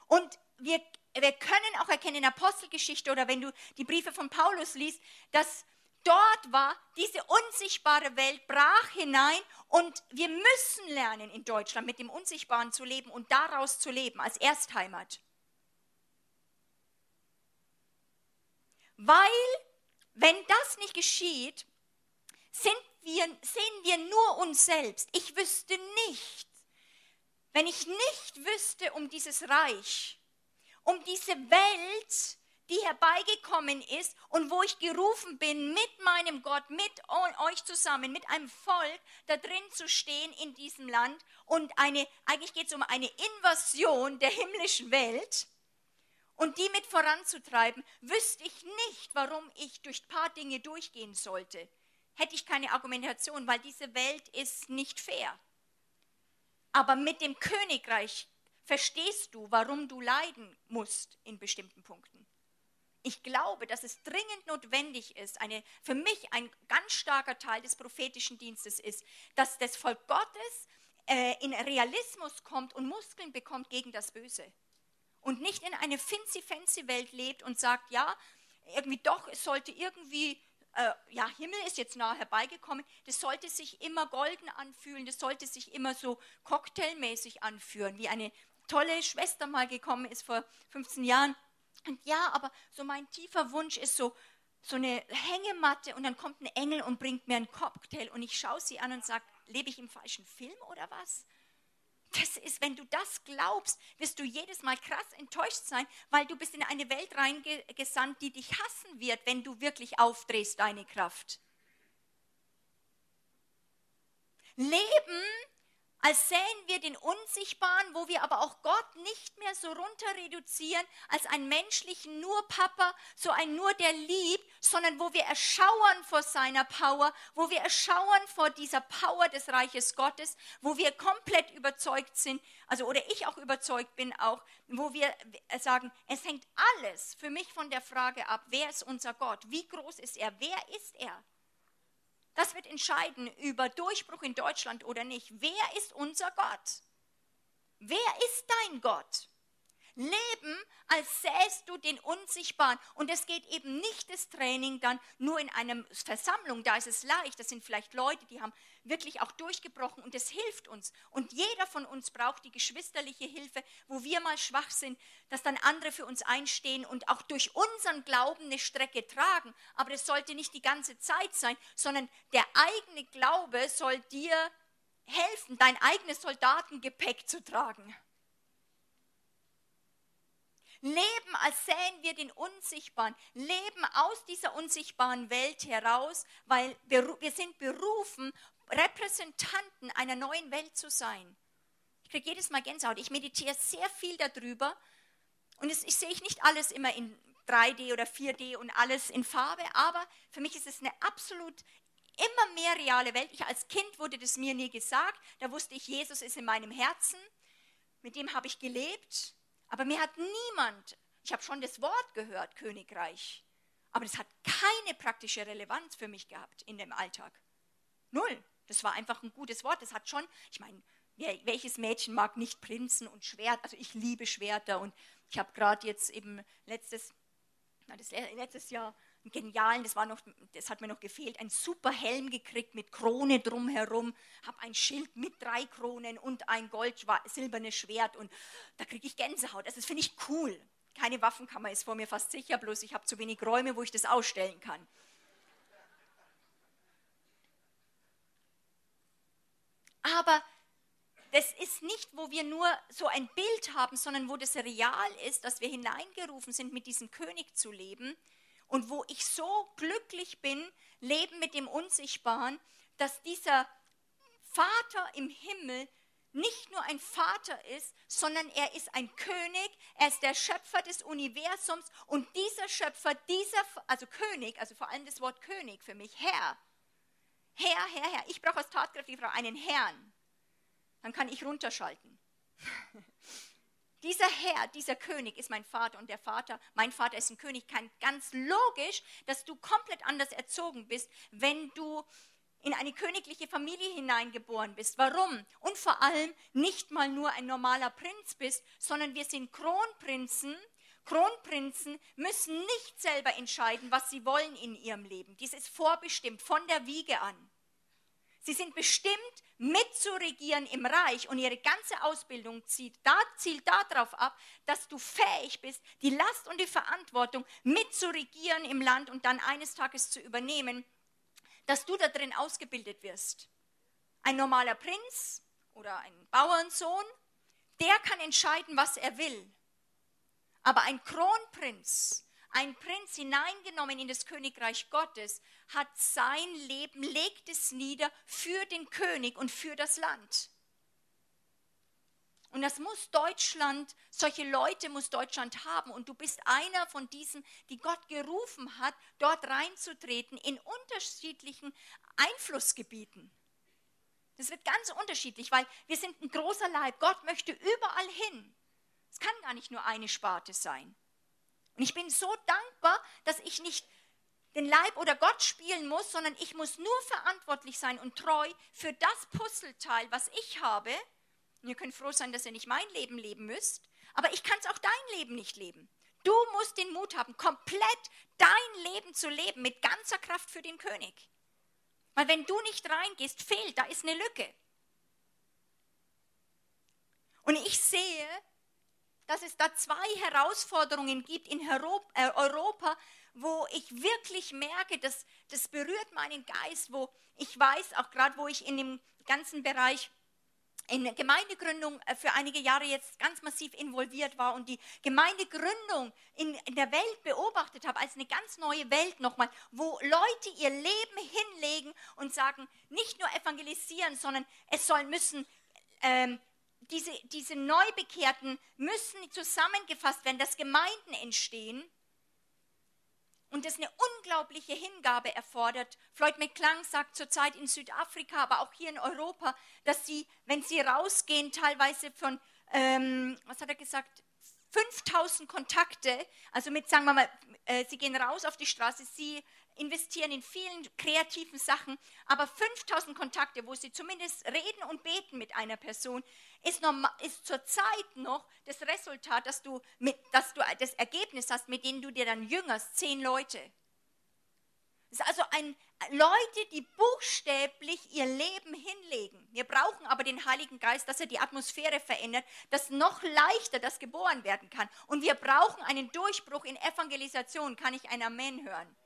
Und wir, wir können auch erkennen in Apostelgeschichte oder wenn du die Briefe von Paulus liest, dass dort war, diese unsichtbare Welt brach hinein und wir müssen lernen in Deutschland mit dem Unsichtbaren zu leben und daraus zu leben als Erstheimat. Weil, wenn das nicht geschieht, wir, sehen wir nur uns selbst. Ich wüsste nicht, wenn ich nicht wüsste um dieses Reich, um diese Welt, die herbeigekommen ist und wo ich gerufen bin, mit meinem Gott, mit euch zusammen, mit einem Volk da drin zu stehen in diesem Land und eine, eigentlich geht es um eine Invasion der himmlischen Welt und die mit voranzutreiben, wüsste ich nicht, warum ich durch ein paar Dinge durchgehen sollte. Hätte ich keine Argumentation, weil diese Welt ist nicht fair. Aber mit dem Königreich verstehst du, warum du leiden musst in bestimmten Punkten ich glaube, dass es dringend notwendig ist, eine, für mich ein ganz starker Teil des prophetischen Dienstes ist, dass das Volk Gottes äh, in Realismus kommt und Muskeln bekommt gegen das Böse. Und nicht in eine fancy-fancy-Welt lebt und sagt, ja, irgendwie doch, es sollte irgendwie, äh, ja, Himmel ist jetzt nah herbeigekommen, das sollte sich immer golden anfühlen, das sollte sich immer so cocktailmäßig anführen, wie eine tolle Schwester mal gekommen ist vor 15 Jahren und ja, aber so mein tiefer Wunsch ist so, so eine Hängematte und dann kommt ein Engel und bringt mir einen Cocktail und ich schaue sie an und sage, lebe ich im falschen Film oder was? Das ist, wenn du das glaubst, wirst du jedes Mal krass enttäuscht sein, weil du bist in eine Welt reingesandt, die dich hassen wird, wenn du wirklich aufdrehst deine Kraft. Leben als sähen wir den Unsichtbaren, wo wir aber auch Gott nicht mehr so runter reduzieren als einen menschlichen nur Papa, so ein nur der liebt, sondern wo wir erschauern vor seiner Power, wo wir erschauern vor dieser Power des Reiches Gottes, wo wir komplett überzeugt sind, also oder ich auch überzeugt bin auch, wo wir sagen, es hängt alles für mich von der Frage ab, wer ist unser Gott? Wie groß ist er? Wer ist er? Das wird entscheiden über Durchbruch in Deutschland oder nicht. Wer ist unser Gott? Wer ist dein Gott? Leben, als säst du den Unsichtbaren. Und es geht eben nicht das Training dann nur in einer Versammlung, da ist es leicht. Das sind vielleicht Leute, die haben wirklich auch durchgebrochen und es hilft uns. Und jeder von uns braucht die geschwisterliche Hilfe, wo wir mal schwach sind, dass dann andere für uns einstehen und auch durch unseren Glauben eine Strecke tragen. Aber es sollte nicht die ganze Zeit sein, sondern der eigene Glaube soll dir helfen, dein eigenes Soldatengepäck zu tragen. Leben, als sähen wir den Unsichtbaren. Leben aus dieser unsichtbaren Welt heraus, weil wir sind berufen, Repräsentanten einer neuen Welt zu sein. Ich kriege jedes Mal Gänsehaut. Ich meditiere sehr viel darüber. Und es, ich sehe nicht alles immer in 3D oder 4D und alles in Farbe, aber für mich ist es eine absolut immer mehr reale Welt. Ich als Kind wurde das mir nie gesagt. Da wusste ich, Jesus ist in meinem Herzen. Mit dem habe ich gelebt. Aber mir hat niemand, ich habe schon das Wort gehört, Königreich, aber das hat keine praktische Relevanz für mich gehabt in dem Alltag. Null. Das war einfach ein gutes Wort. Das hat schon, ich meine, welches Mädchen mag nicht Prinzen und Schwert? Also ich liebe Schwerter und ich habe gerade jetzt eben letztes, das letztes Jahr einen genialen, das, war noch, das hat mir noch gefehlt, einen super Helm gekriegt mit Krone drumherum, habe ein Schild mit drei Kronen und ein gold-silbernes Schwert und da kriege ich Gänsehaut. Also das finde ich cool. Keine Waffenkammer ist vor mir fast sicher, bloß ich habe zu wenig Räume, wo ich das ausstellen kann. Aber das ist nicht, wo wir nur so ein Bild haben, sondern wo das real ist, dass wir hineingerufen sind, mit diesem König zu leben und wo ich so glücklich bin, leben mit dem Unsichtbaren, dass dieser Vater im Himmel nicht nur ein Vater ist, sondern er ist ein König, er ist der Schöpfer des Universums und dieser Schöpfer, dieser, also König, also vor allem das Wort König für mich, Herr, Herr, Herr, Herr, ich brauche als tatkräftige Frau einen Herrn, dann kann ich runterschalten. Dieser Herr, dieser König ist mein Vater und der Vater, mein Vater ist ein König. Kann ganz logisch, dass du komplett anders erzogen bist, wenn du in eine königliche Familie hineingeboren bist. Warum? Und vor allem nicht mal nur ein normaler Prinz bist, sondern wir sind Kronprinzen. Kronprinzen müssen nicht selber entscheiden, was sie wollen in ihrem Leben. Dies ist vorbestimmt von der Wiege an. Sie sind bestimmt, mitzuregieren im Reich und ihre ganze Ausbildung zielt, da, zielt darauf ab, dass du fähig bist, die Last und die Verantwortung mitzuregieren im Land und dann eines Tages zu übernehmen, dass du da drin ausgebildet wirst. Ein normaler Prinz oder ein Bauernsohn, der kann entscheiden, was er will. Aber ein Kronprinz, ein Prinz hineingenommen in das Königreich Gottes, hat sein Leben, legt es nieder für den König und für das Land. Und das muss Deutschland, solche Leute muss Deutschland haben. Und du bist einer von diesen, die Gott gerufen hat, dort reinzutreten in unterschiedlichen Einflussgebieten. Das wird ganz unterschiedlich, weil wir sind ein großer Leib. Gott möchte überall hin. Es kann gar nicht nur eine Sparte sein. Und ich bin so dankbar, dass ich nicht den Leib oder Gott spielen muss, sondern ich muss nur verantwortlich sein und treu für das Puzzleteil, was ich habe. Und ihr könnt froh sein, dass ihr nicht mein Leben leben müsst, aber ich kann es auch dein Leben nicht leben. Du musst den Mut haben, komplett dein Leben zu leben mit ganzer Kraft für den König. Weil wenn du nicht reingehst, fehlt, da ist eine Lücke. Und ich sehe, dass es da zwei Herausforderungen gibt in äh, Europa, wo ich wirklich merke, dass das berührt meinen Geist, wo ich weiß, auch gerade wo ich in dem ganzen Bereich in Gemeindegründung äh, für einige Jahre jetzt ganz massiv involviert war und die Gemeindegründung in, in der Welt beobachtet habe als eine ganz neue Welt nochmal, wo Leute ihr Leben hinlegen und sagen, nicht nur evangelisieren, sondern es sollen müssen ähm, diese, diese Neubekehrten müssen zusammengefasst werden, dass Gemeinden entstehen und das eine unglaubliche Hingabe erfordert. Floyd McClung sagt zurzeit in Südafrika, aber auch hier in Europa, dass sie, wenn sie rausgehen, teilweise von, ähm, was hat er gesagt, 5000 Kontakte, also mit, sagen wir mal, äh, sie gehen raus auf die Straße, sie investieren in vielen kreativen Sachen, aber 5000 Kontakte, wo sie zumindest reden und beten mit einer Person, ist, ist zurzeit noch das Resultat, dass du, mit, dass du das Ergebnis hast, mit dem du dir dann jüngerst, zehn Leute. Das ist also ein, Leute, die buchstäblich ihr Leben hinlegen. Wir brauchen aber den Heiligen Geist, dass er die Atmosphäre verändert, dass noch leichter das geboren werden kann. Und wir brauchen einen Durchbruch in Evangelisation. Kann ich ein Amen hören?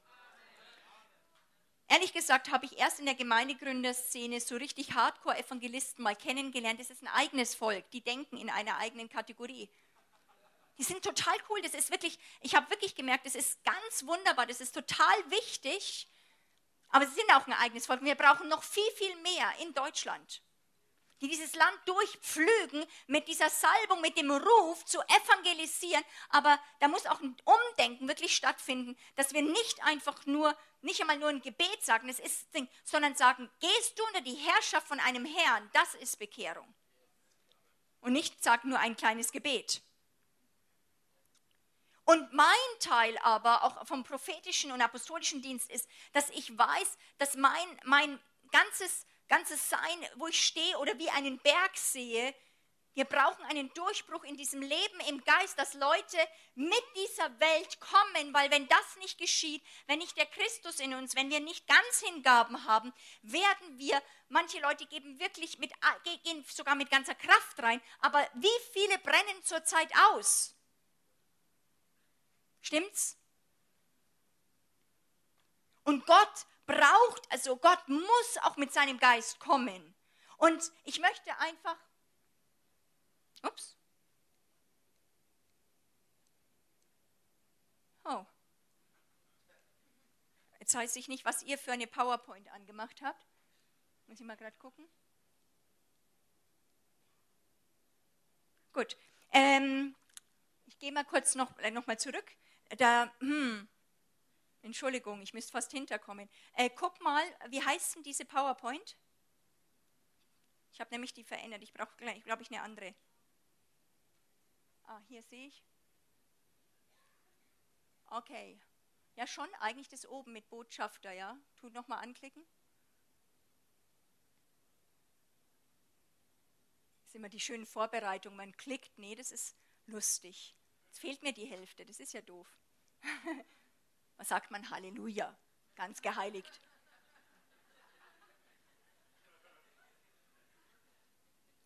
Ehrlich gesagt habe ich erst in der Gemeindegründerszene so richtig Hardcore-Evangelisten mal kennengelernt. Das ist ein eigenes Volk, die denken in einer eigenen Kategorie. Die sind total cool. Das ist wirklich, ich habe wirklich gemerkt, das ist ganz wunderbar, das ist total wichtig. Aber sie sind auch ein eigenes Volk. Wir brauchen noch viel, viel mehr in Deutschland die dieses Land durchpflügen mit dieser Salbung, mit dem Ruf zu evangelisieren. Aber da muss auch ein Umdenken wirklich stattfinden, dass wir nicht einfach nur, nicht einmal nur ein Gebet sagen, das ist Ding, sondern sagen, gehst du unter die Herrschaft von einem Herrn, das ist Bekehrung. Und nicht sag nur ein kleines Gebet. Und mein Teil aber auch vom prophetischen und apostolischen Dienst ist, dass ich weiß, dass mein, mein ganzes ganzes Sein, wo ich stehe oder wie einen Berg sehe. Wir brauchen einen Durchbruch in diesem Leben im Geist, dass Leute mit dieser Welt kommen, weil wenn das nicht geschieht, wenn nicht der Christus in uns, wenn wir nicht ganz Hingaben haben, werden wir, manche Leute geben wirklich mit, gehen sogar mit ganzer Kraft rein, aber wie viele brennen zurzeit aus? Stimmt's? Und Gott braucht, also Gott muss auch mit seinem Geist kommen. Und ich möchte einfach, ups, oh, jetzt weiß ich nicht, was ihr für eine PowerPoint angemacht habt. Muss ich mal gerade gucken. Gut, ähm, ich gehe mal kurz noch, äh, noch mal zurück. Da, hm, Entschuldigung, ich müsste fast hinterkommen. Äh, guck mal, wie heißt denn diese PowerPoint? Ich habe nämlich die verändert. Ich brauche glaube ich, eine andere. Ah, hier sehe ich. Okay. Ja, schon eigentlich das oben mit Botschafter, ja? Tut nochmal anklicken. Das ist immer die schöne Vorbereitung. Man klickt, nee, das ist lustig. Jetzt fehlt mir die Hälfte, das ist ja doof. Was sagt man Halleluja? Ganz geheiligt.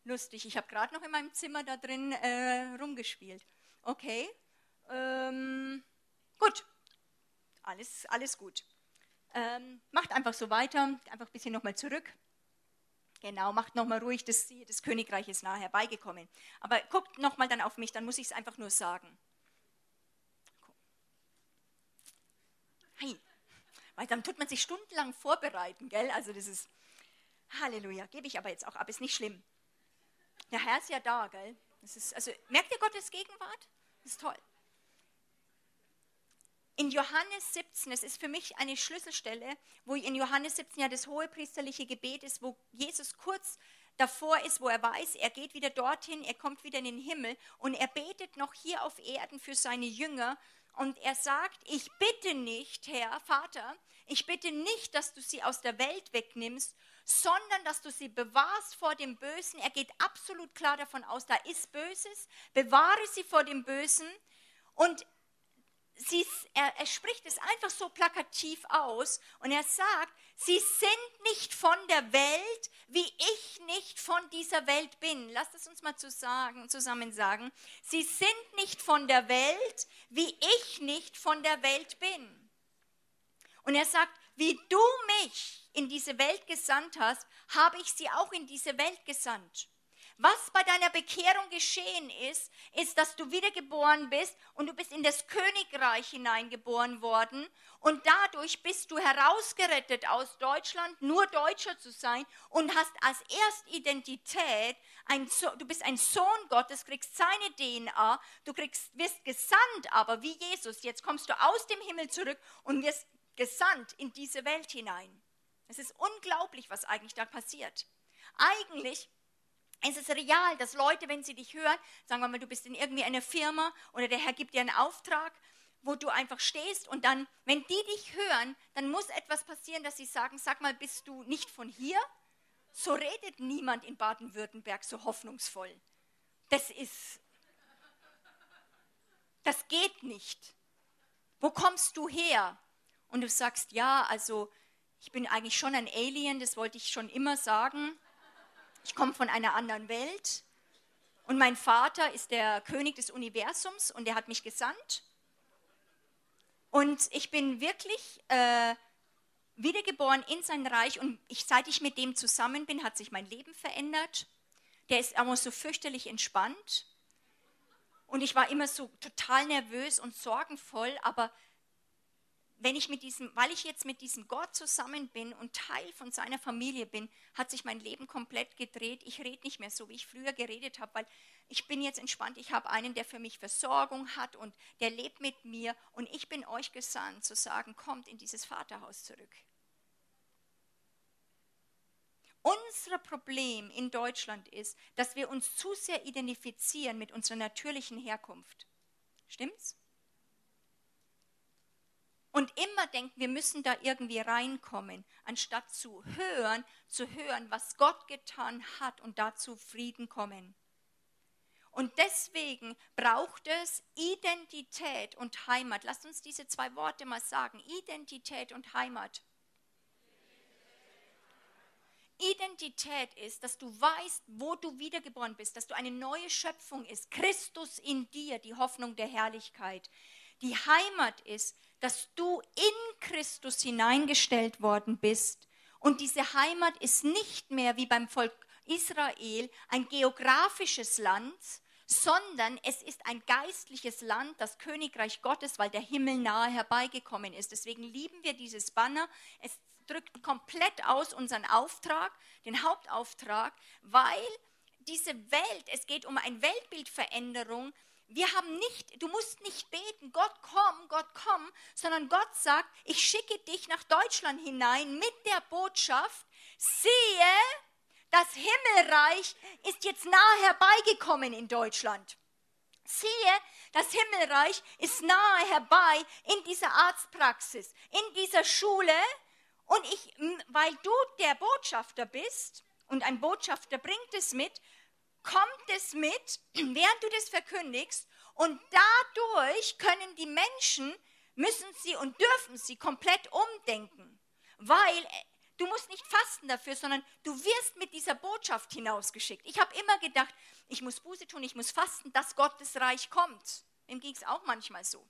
Lustig, ich habe gerade noch in meinem Zimmer da drin äh, rumgespielt. Okay, ähm, gut, alles, alles gut. Ähm, macht einfach so weiter, einfach ein bisschen nochmal zurück. Genau, macht nochmal ruhig, das, das Königreich ist nahe herbeigekommen. Aber guckt nochmal dann auf mich, dann muss ich es einfach nur sagen. Hey, weil dann tut man sich stundenlang vorbereiten, gell? Also das ist Halleluja, gebe ich aber jetzt auch ab, ist nicht schlimm. Der Herr ist ja da, gell? Das ist, also merkt ihr Gottes Gegenwart? Das ist toll. In Johannes 17, es ist für mich eine Schlüsselstelle, wo in Johannes 17 ja das hohe priesterliche Gebet ist, wo Jesus kurz davor ist, wo er weiß, er geht wieder dorthin, er kommt wieder in den Himmel und er betet noch hier auf Erden für seine Jünger und er sagt, ich bitte nicht, Herr, Vater, ich bitte nicht, dass du sie aus der Welt wegnimmst, sondern dass du sie bewahrst vor dem Bösen. Er geht absolut klar davon aus, da ist Böses, bewahre sie vor dem Bösen. Und sie, er, er spricht es einfach so plakativ aus und er sagt, Sie sind nicht von der Welt, wie ich nicht von dieser Welt bin. Lasst es uns mal zusammen sagen. Sie sind nicht von der Welt, wie ich nicht von der Welt bin. Und er sagt, wie du mich in diese Welt gesandt hast, habe ich sie auch in diese Welt gesandt. Was bei deiner Bekehrung geschehen ist, ist, dass du wiedergeboren bist und du bist in das Königreich hineingeboren worden und dadurch bist du herausgerettet aus Deutschland, nur Deutscher zu sein und hast als Erstidentität, ein so du bist ein Sohn Gottes, kriegst seine DNA, du kriegst, wirst gesandt aber wie Jesus. Jetzt kommst du aus dem Himmel zurück und wirst gesandt in diese Welt hinein. Es ist unglaublich, was eigentlich da passiert. Eigentlich es ist real, dass Leute, wenn sie dich hören, sagen wir mal, du bist in irgendwie einer Firma oder der Herr gibt dir einen Auftrag, wo du einfach stehst und dann, wenn die dich hören, dann muss etwas passieren, dass sie sagen, sag mal, bist du nicht von hier? So redet niemand in Baden-Württemberg so hoffnungsvoll. Das ist, das geht nicht. Wo kommst du her? Und du sagst, ja, also ich bin eigentlich schon ein Alien, das wollte ich schon immer sagen. Ich komme von einer anderen Welt und mein Vater ist der König des Universums und er hat mich gesandt. Und ich bin wirklich äh, wiedergeboren in sein Reich und ich, seit ich mit dem zusammen bin, hat sich mein Leben verändert. Der ist aber so fürchterlich entspannt. Und ich war immer so total nervös und sorgenvoll, aber wenn ich mit diesem, weil ich jetzt mit diesem Gott zusammen bin und Teil von seiner Familie bin, hat sich mein Leben komplett gedreht. Ich rede nicht mehr so, wie ich früher geredet habe, weil ich bin jetzt entspannt. Ich habe einen, der für mich Versorgung hat und der lebt mit mir und ich bin euch gesandt, zu sagen, kommt in dieses Vaterhaus zurück. Unser Problem in Deutschland ist, dass wir uns zu sehr identifizieren mit unserer natürlichen Herkunft. Stimmt's? Und immer denken, wir müssen da irgendwie reinkommen, anstatt zu hören, zu hören, was Gott getan hat und dazu Frieden kommen. Und deswegen braucht es Identität und Heimat. Lasst uns diese zwei Worte mal sagen. Identität und Heimat. Identität ist, dass du weißt, wo du wiedergeboren bist, dass du eine neue Schöpfung ist. Christus in dir, die Hoffnung der Herrlichkeit. Die Heimat ist, dass du in Christus hineingestellt worden bist. Und diese Heimat ist nicht mehr wie beim Volk Israel ein geografisches Land, sondern es ist ein geistliches Land, das Königreich Gottes, weil der Himmel nahe herbeigekommen ist. Deswegen lieben wir dieses Banner. Es drückt komplett aus unseren Auftrag, den Hauptauftrag, weil diese Welt, es geht um eine Weltbildveränderung, wir haben nicht, du musst nicht beten, Gott komm, Gott komm, sondern Gott sagt, ich schicke dich nach Deutschland hinein mit der Botschaft, siehe, das Himmelreich ist jetzt nahe herbeigekommen in Deutschland. Siehe, das Himmelreich ist nahe herbei in dieser Arztpraxis, in dieser Schule. Und ich, weil du der Botschafter bist und ein Botschafter bringt es mit, kommt es mit, während du das verkündigst. Und dadurch können die Menschen, müssen sie und dürfen sie komplett umdenken. Weil äh, du musst nicht fasten dafür, sondern du wirst mit dieser Botschaft hinausgeschickt. Ich habe immer gedacht, ich muss Buße tun, ich muss fasten, dass Gottes Reich kommt. Dem ging es auch manchmal so.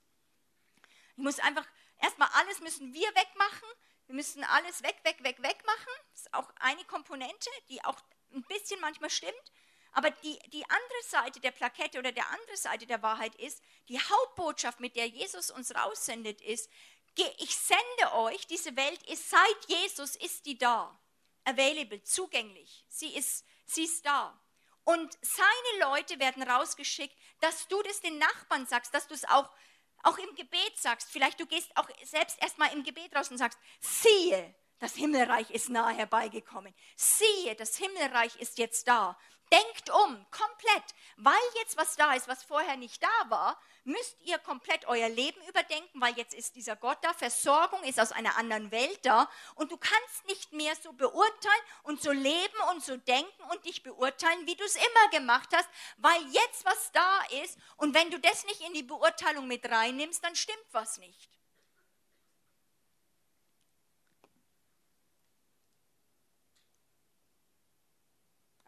Ich muss einfach, erstmal alles müssen wir wegmachen. Wir müssen alles weg, weg, weg, weg machen. Das ist auch eine Komponente, die auch ein bisschen manchmal stimmt. Aber die, die andere Seite der Plakette oder der andere Seite der Wahrheit ist, die Hauptbotschaft, mit der Jesus uns raussendet, ist, ich sende euch, diese Welt ist, seit Jesus ist die da, available, zugänglich. Sie ist, sie ist da. Und seine Leute werden rausgeschickt, dass du das den Nachbarn sagst, dass du es auch, auch im Gebet sagst. Vielleicht du gehst auch selbst erstmal im Gebet raus und sagst, siehe, das Himmelreich ist nahe herbeigekommen. Siehe, das Himmelreich ist jetzt da. Denkt um, komplett. Weil jetzt was da ist, was vorher nicht da war, müsst ihr komplett euer Leben überdenken, weil jetzt ist dieser Gott da, Versorgung ist aus einer anderen Welt da und du kannst nicht mehr so beurteilen und so leben und so denken und dich beurteilen, wie du es immer gemacht hast, weil jetzt was da ist und wenn du das nicht in die Beurteilung mit reinnimmst, dann stimmt was nicht.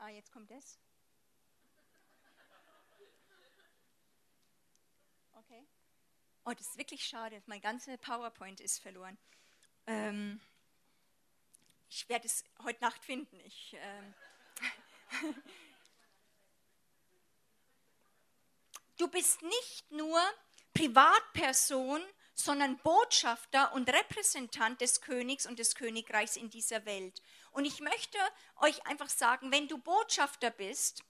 Ah, jetzt kommt das. Okay. Oh, das ist wirklich schade. Mein ganzer PowerPoint ist verloren. Ähm, ich werde es heute Nacht finden. Ich, ähm du bist nicht nur Privatperson, sondern Botschafter und Repräsentant des Königs und des Königreichs in dieser Welt. Und ich möchte euch einfach sagen, wenn du Botschafter bist,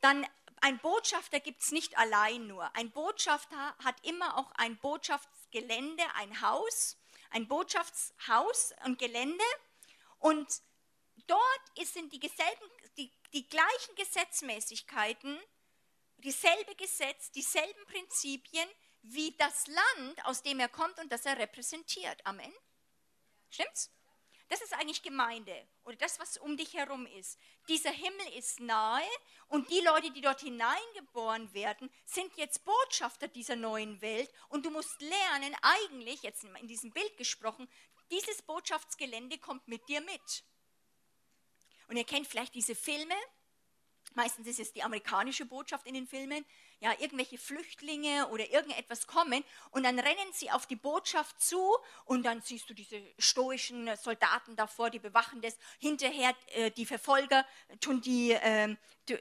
dann ein Botschafter gibt es nicht allein nur. Ein Botschafter hat immer auch ein Botschaftsgelände, ein Haus, ein Botschaftshaus und Gelände. Und dort sind die, die, die gleichen Gesetzmäßigkeiten, dieselbe Gesetz, dieselben Prinzipien wie das Land, aus dem er kommt und das er repräsentiert. Amen. Stimmt's? Das ist eigentlich Gemeinde oder das, was um dich herum ist. Dieser Himmel ist nahe und die Leute, die dort hineingeboren werden, sind jetzt Botschafter dieser neuen Welt und du musst lernen, eigentlich, jetzt in diesem Bild gesprochen, dieses Botschaftsgelände kommt mit dir mit. Und ihr kennt vielleicht diese Filme, meistens ist es die amerikanische Botschaft in den Filmen, ja, irgendwelche Flüchtlinge oder irgendetwas kommen und dann rennen sie auf die Botschaft zu und dann siehst du diese stoischen Soldaten davor, die bewachen das. Hinterher äh, die Verfolger tun die, äh,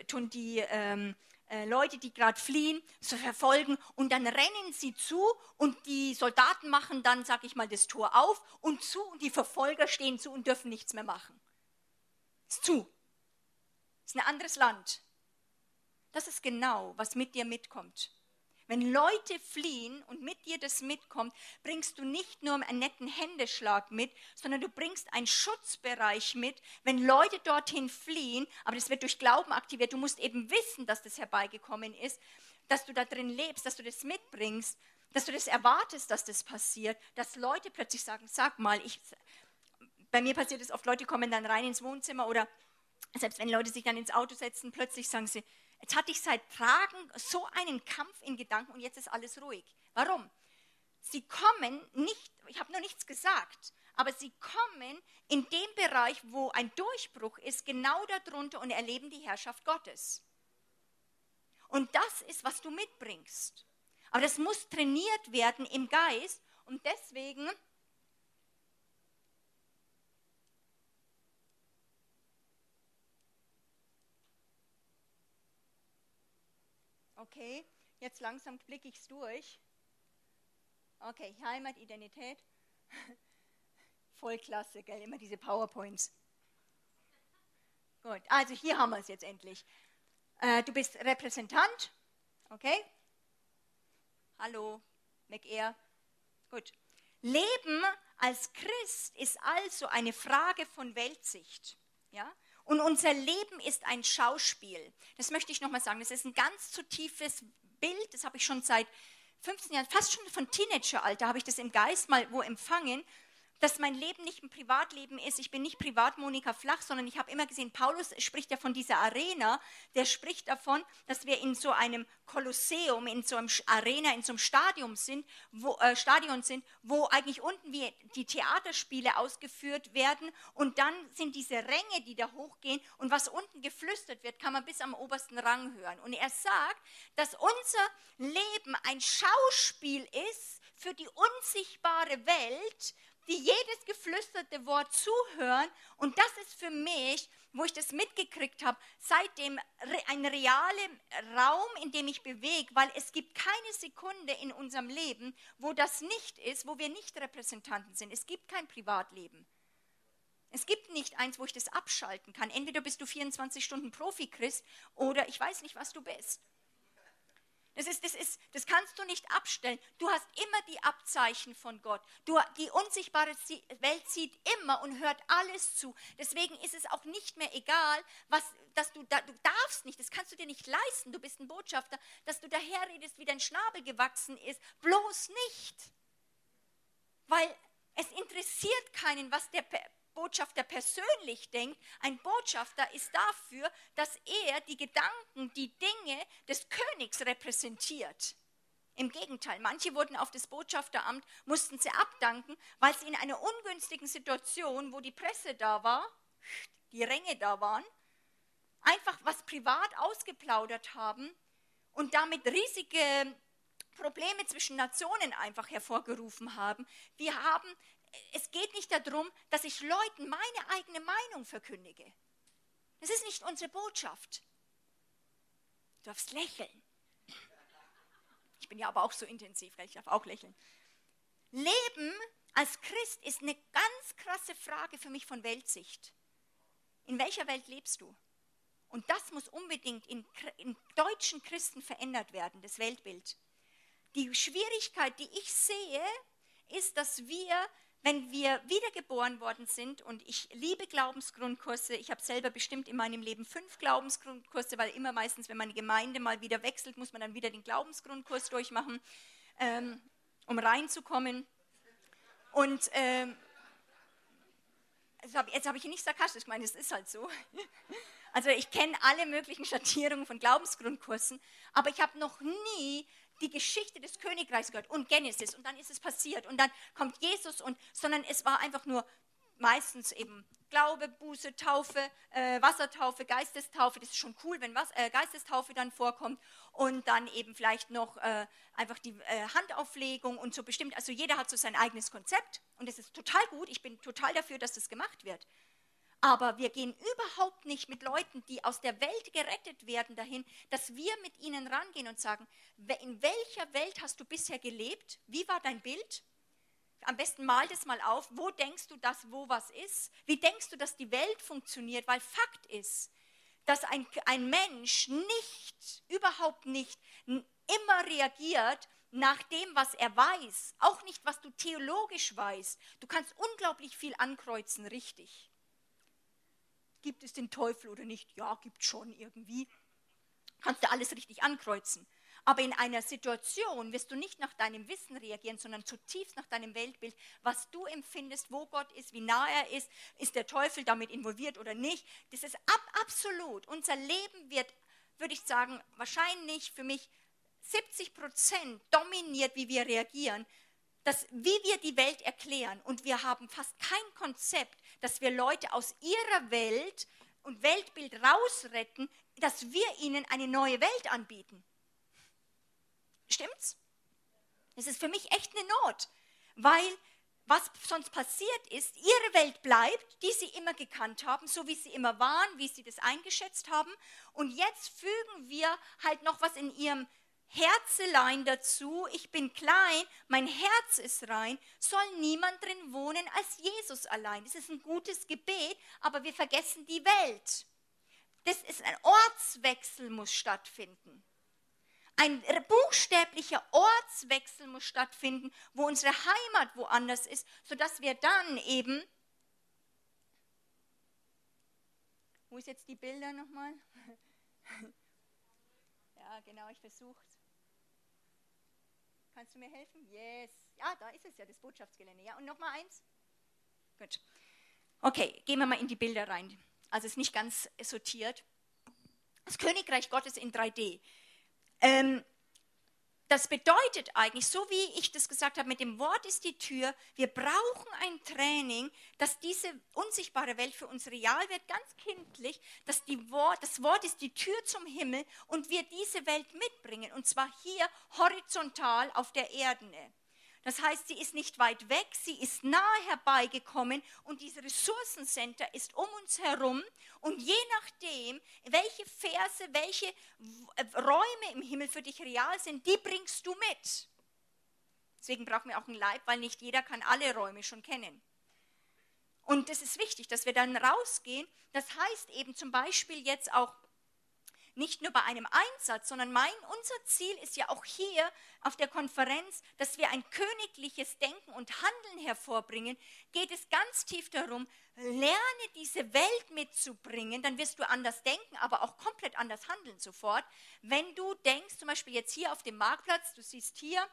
tun die äh, äh, Leute, die gerade fliehen, zu verfolgen und dann rennen sie zu und die Soldaten machen dann, sag ich mal, das Tor auf und zu und die Verfolger stehen zu und dürfen nichts mehr machen. Ist zu. Ist ein anderes Land. Das ist genau, was mit dir mitkommt. Wenn Leute fliehen und mit dir das mitkommt, bringst du nicht nur einen netten Händeschlag mit, sondern du bringst einen Schutzbereich mit. Wenn Leute dorthin fliehen, aber das wird durch Glauben aktiviert, du musst eben wissen, dass das herbeigekommen ist, dass du da drin lebst, dass du das mitbringst, dass du das erwartest, dass das passiert, dass Leute plötzlich sagen, sag mal, ich, bei mir passiert es oft, Leute kommen dann rein ins Wohnzimmer oder selbst wenn Leute sich dann ins Auto setzen, plötzlich sagen sie, Jetzt hatte ich seit Tagen so einen Kampf in Gedanken und jetzt ist alles ruhig. Warum? Sie kommen nicht, ich habe noch nichts gesagt, aber sie kommen in dem Bereich, wo ein Durchbruch ist, genau darunter und erleben die Herrschaft Gottes. Und das ist, was du mitbringst. Aber das muss trainiert werden im Geist und deswegen Okay, jetzt langsam blicke ich es durch. Okay, Heimat, Identität. Voll klasse, gell? Immer diese PowerPoints. Gut, also hier haben wir es jetzt endlich. Äh, du bist Repräsentant, okay? Hallo, McAir. Gut. Leben als Christ ist also eine Frage von Weltsicht. Ja? Und unser Leben ist ein Schauspiel. Das möchte ich nochmal sagen. Das ist ein ganz zu tiefes Bild. Das habe ich schon seit 15 Jahren, fast schon von Teenageralter, habe ich das im Geist mal wo empfangen dass mein Leben nicht ein Privatleben ist. Ich bin nicht privat Monika Flach, sondern ich habe immer gesehen, Paulus spricht ja von dieser Arena, der spricht davon, dass wir in so einem Kolosseum, in so einem Arena, in so einem Stadion sind, wo, äh, Stadion sind, wo eigentlich unten wie die Theaterspiele ausgeführt werden und dann sind diese Ränge, die da hochgehen und was unten geflüstert wird, kann man bis am obersten Rang hören. Und er sagt, dass unser Leben ein Schauspiel ist für die unsichtbare Welt, die jedes geflüsterte Wort zuhören. Und das ist für mich, wo ich das mitgekriegt habe, seitdem ein realer Raum, in dem ich bewege, weil es gibt keine Sekunde in unserem Leben, wo das nicht ist, wo wir nicht Repräsentanten sind. Es gibt kein Privatleben. Es gibt nicht eins, wo ich das abschalten kann. Entweder bist du 24 Stunden Profi-Christ oder ich weiß nicht, was du bist. Das, ist, das, ist, das kannst du nicht abstellen. Du hast immer die Abzeichen von Gott. Du, die unsichtbare Welt sieht immer und hört alles zu. Deswegen ist es auch nicht mehr egal, was, dass du, da, du darfst nicht, das kannst du dir nicht leisten. Du bist ein Botschafter, dass du daherredest, wie dein Schnabel gewachsen ist. Bloß nicht. Weil es interessiert keinen, was der Botschafter persönlich denkt. Ein Botschafter ist dafür, dass er die Gedanken, die Dinge des Königs repräsentiert. Im Gegenteil, manche wurden auf das Botschafteramt, mussten sie abdanken, weil sie in einer ungünstigen Situation, wo die Presse da war, die Ränge da waren, einfach was privat ausgeplaudert haben und damit riesige Probleme zwischen Nationen einfach hervorgerufen haben. Wir haben, es geht nicht darum, dass ich Leuten meine eigene Meinung verkündige. Das ist nicht unsere Botschaft. Du darfst lächeln. Ich bin ja aber auch so intensiv, ich darf auch lächeln. Leben als Christ ist eine ganz krasse Frage für mich von Weltsicht. In welcher Welt lebst du? Und das muss unbedingt in, in deutschen Christen verändert werden, das Weltbild. Die Schwierigkeit, die ich sehe, ist, dass wir, wenn wir wiedergeboren worden sind, und ich liebe Glaubensgrundkurse, ich habe selber bestimmt in meinem Leben fünf Glaubensgrundkurse, weil immer meistens, wenn meine Gemeinde mal wieder wechselt, muss man dann wieder den Glaubensgrundkurs durchmachen, ähm, um reinzukommen. Und ähm, jetzt habe ich nicht sarkastisch gemeint, es ist halt so. Also ich kenne alle möglichen Schattierungen von Glaubensgrundkursen, aber ich habe noch nie die Geschichte des Königreichs gehört und Genesis und dann ist es passiert und dann kommt Jesus und, sondern es war einfach nur meistens eben Glaube, Buße, Taufe, äh, Wassertaufe, Geistestaufe. Das ist schon cool, wenn was, äh, Geistestaufe dann vorkommt. Und dann eben vielleicht noch äh, einfach die äh, Handauflegung und so bestimmt. Also jeder hat so sein eigenes Konzept und das ist total gut. Ich bin total dafür, dass das gemacht wird. Aber wir gehen überhaupt nicht mit Leuten, die aus der Welt gerettet werden, dahin, dass wir mit ihnen rangehen und sagen, in welcher Welt hast du bisher gelebt? Wie war dein Bild? Am besten mal das mal auf. Wo denkst du, dass wo was ist? Wie denkst du, dass die Welt funktioniert? Weil Fakt ist, dass ein, ein Mensch nicht, überhaupt nicht immer reagiert nach dem, was er weiß. Auch nicht, was du theologisch weißt. Du kannst unglaublich viel ankreuzen, richtig. Gibt es den Teufel oder nicht? Ja, gibt schon irgendwie. Kannst du alles richtig ankreuzen. Aber in einer Situation wirst du nicht nach deinem Wissen reagieren, sondern zutiefst nach deinem Weltbild, was du empfindest, wo Gott ist, wie nah er ist, ist der Teufel damit involviert oder nicht. Das ist ab, absolut. Unser Leben wird, würde ich sagen, wahrscheinlich für mich 70 Prozent dominiert, wie wir reagieren, dass, wie wir die Welt erklären. Und wir haben fast kein Konzept, dass wir Leute aus ihrer Welt und Weltbild rausretten, dass wir ihnen eine neue Welt anbieten. Stimmt's? Es ist für mich echt eine Not, weil was sonst passiert ist, ihre Welt bleibt, die sie immer gekannt haben, so wie sie immer waren, wie sie das eingeschätzt haben. Und jetzt fügen wir halt noch was in ihrem Herzelein dazu. Ich bin klein, mein Herz ist rein, soll niemand drin wohnen als Jesus allein. Das ist ein gutes Gebet, aber wir vergessen die Welt. Das ist ein Ortswechsel muss stattfinden. Ein buchstäblicher Ortswechsel muss stattfinden, wo unsere Heimat woanders ist, sodass wir dann eben. Wo ist jetzt die Bilder nochmal? ja, genau, ich versuche Kannst du mir helfen? Yes. Ja, da ist es ja, das Botschaftsgelände. Ja, und nochmal eins? Gut. Okay, gehen wir mal in die Bilder rein. Also es ist nicht ganz sortiert. Das Königreich Gottes in 3D. Ähm, das bedeutet eigentlich, so wie ich das gesagt habe, mit dem Wort ist die Tür, wir brauchen ein Training, dass diese unsichtbare Welt für uns real wird, ganz kindlich, dass Wort, das Wort ist die Tür zum Himmel und wir diese Welt mitbringen, und zwar hier horizontal auf der Erde. Das heißt, sie ist nicht weit weg, sie ist nahe herbeigekommen und dieses Ressourcencenter ist um uns herum. Und je nachdem, welche Verse, welche Räume im Himmel für dich real sind, die bringst du mit. Deswegen brauchen wir auch einen Leib, weil nicht jeder kann alle Räume schon kennen. Und das ist wichtig, dass wir dann rausgehen. Das heißt eben zum Beispiel jetzt auch nicht nur bei einem Einsatz, sondern mein, unser Ziel ist ja auch hier auf der Konferenz, dass wir ein königliches Denken und Handeln hervorbringen, geht es ganz tief darum, lerne diese Welt mitzubringen, dann wirst du anders denken, aber auch komplett anders handeln sofort. Wenn du denkst, zum Beispiel jetzt hier auf dem Marktplatz, du siehst hier,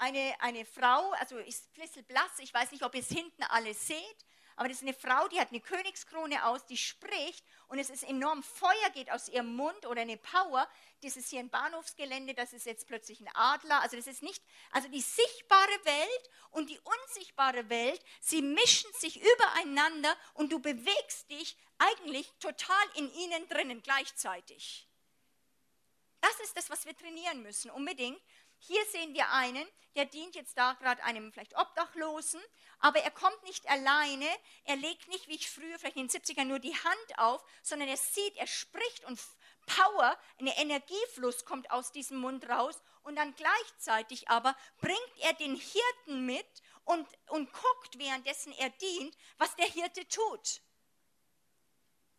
eine, eine Frau, also ist ein bisschen blass, ich weiß nicht, ob ihr es hinten alle seht, aber das ist eine Frau, die hat eine Königskrone aus, die spricht und es ist enorm Feuer geht aus ihrem Mund oder eine Power. Das ist hier ein Bahnhofsgelände, das ist jetzt plötzlich ein Adler. Also das ist nicht, also die sichtbare Welt und die unsichtbare Welt, sie mischen sich übereinander und du bewegst dich eigentlich total in ihnen drinnen gleichzeitig. Das ist das, was wir trainieren müssen, unbedingt. Hier sehen wir einen, der dient jetzt da gerade einem vielleicht Obdachlosen, aber er kommt nicht alleine, er legt nicht wie ich früher, vielleicht in den 70ern, nur die Hand auf, sondern er sieht, er spricht und Power, ein Energiefluss kommt aus diesem Mund raus und dann gleichzeitig aber bringt er den Hirten mit und, und guckt, währenddessen er dient, was der Hirte tut.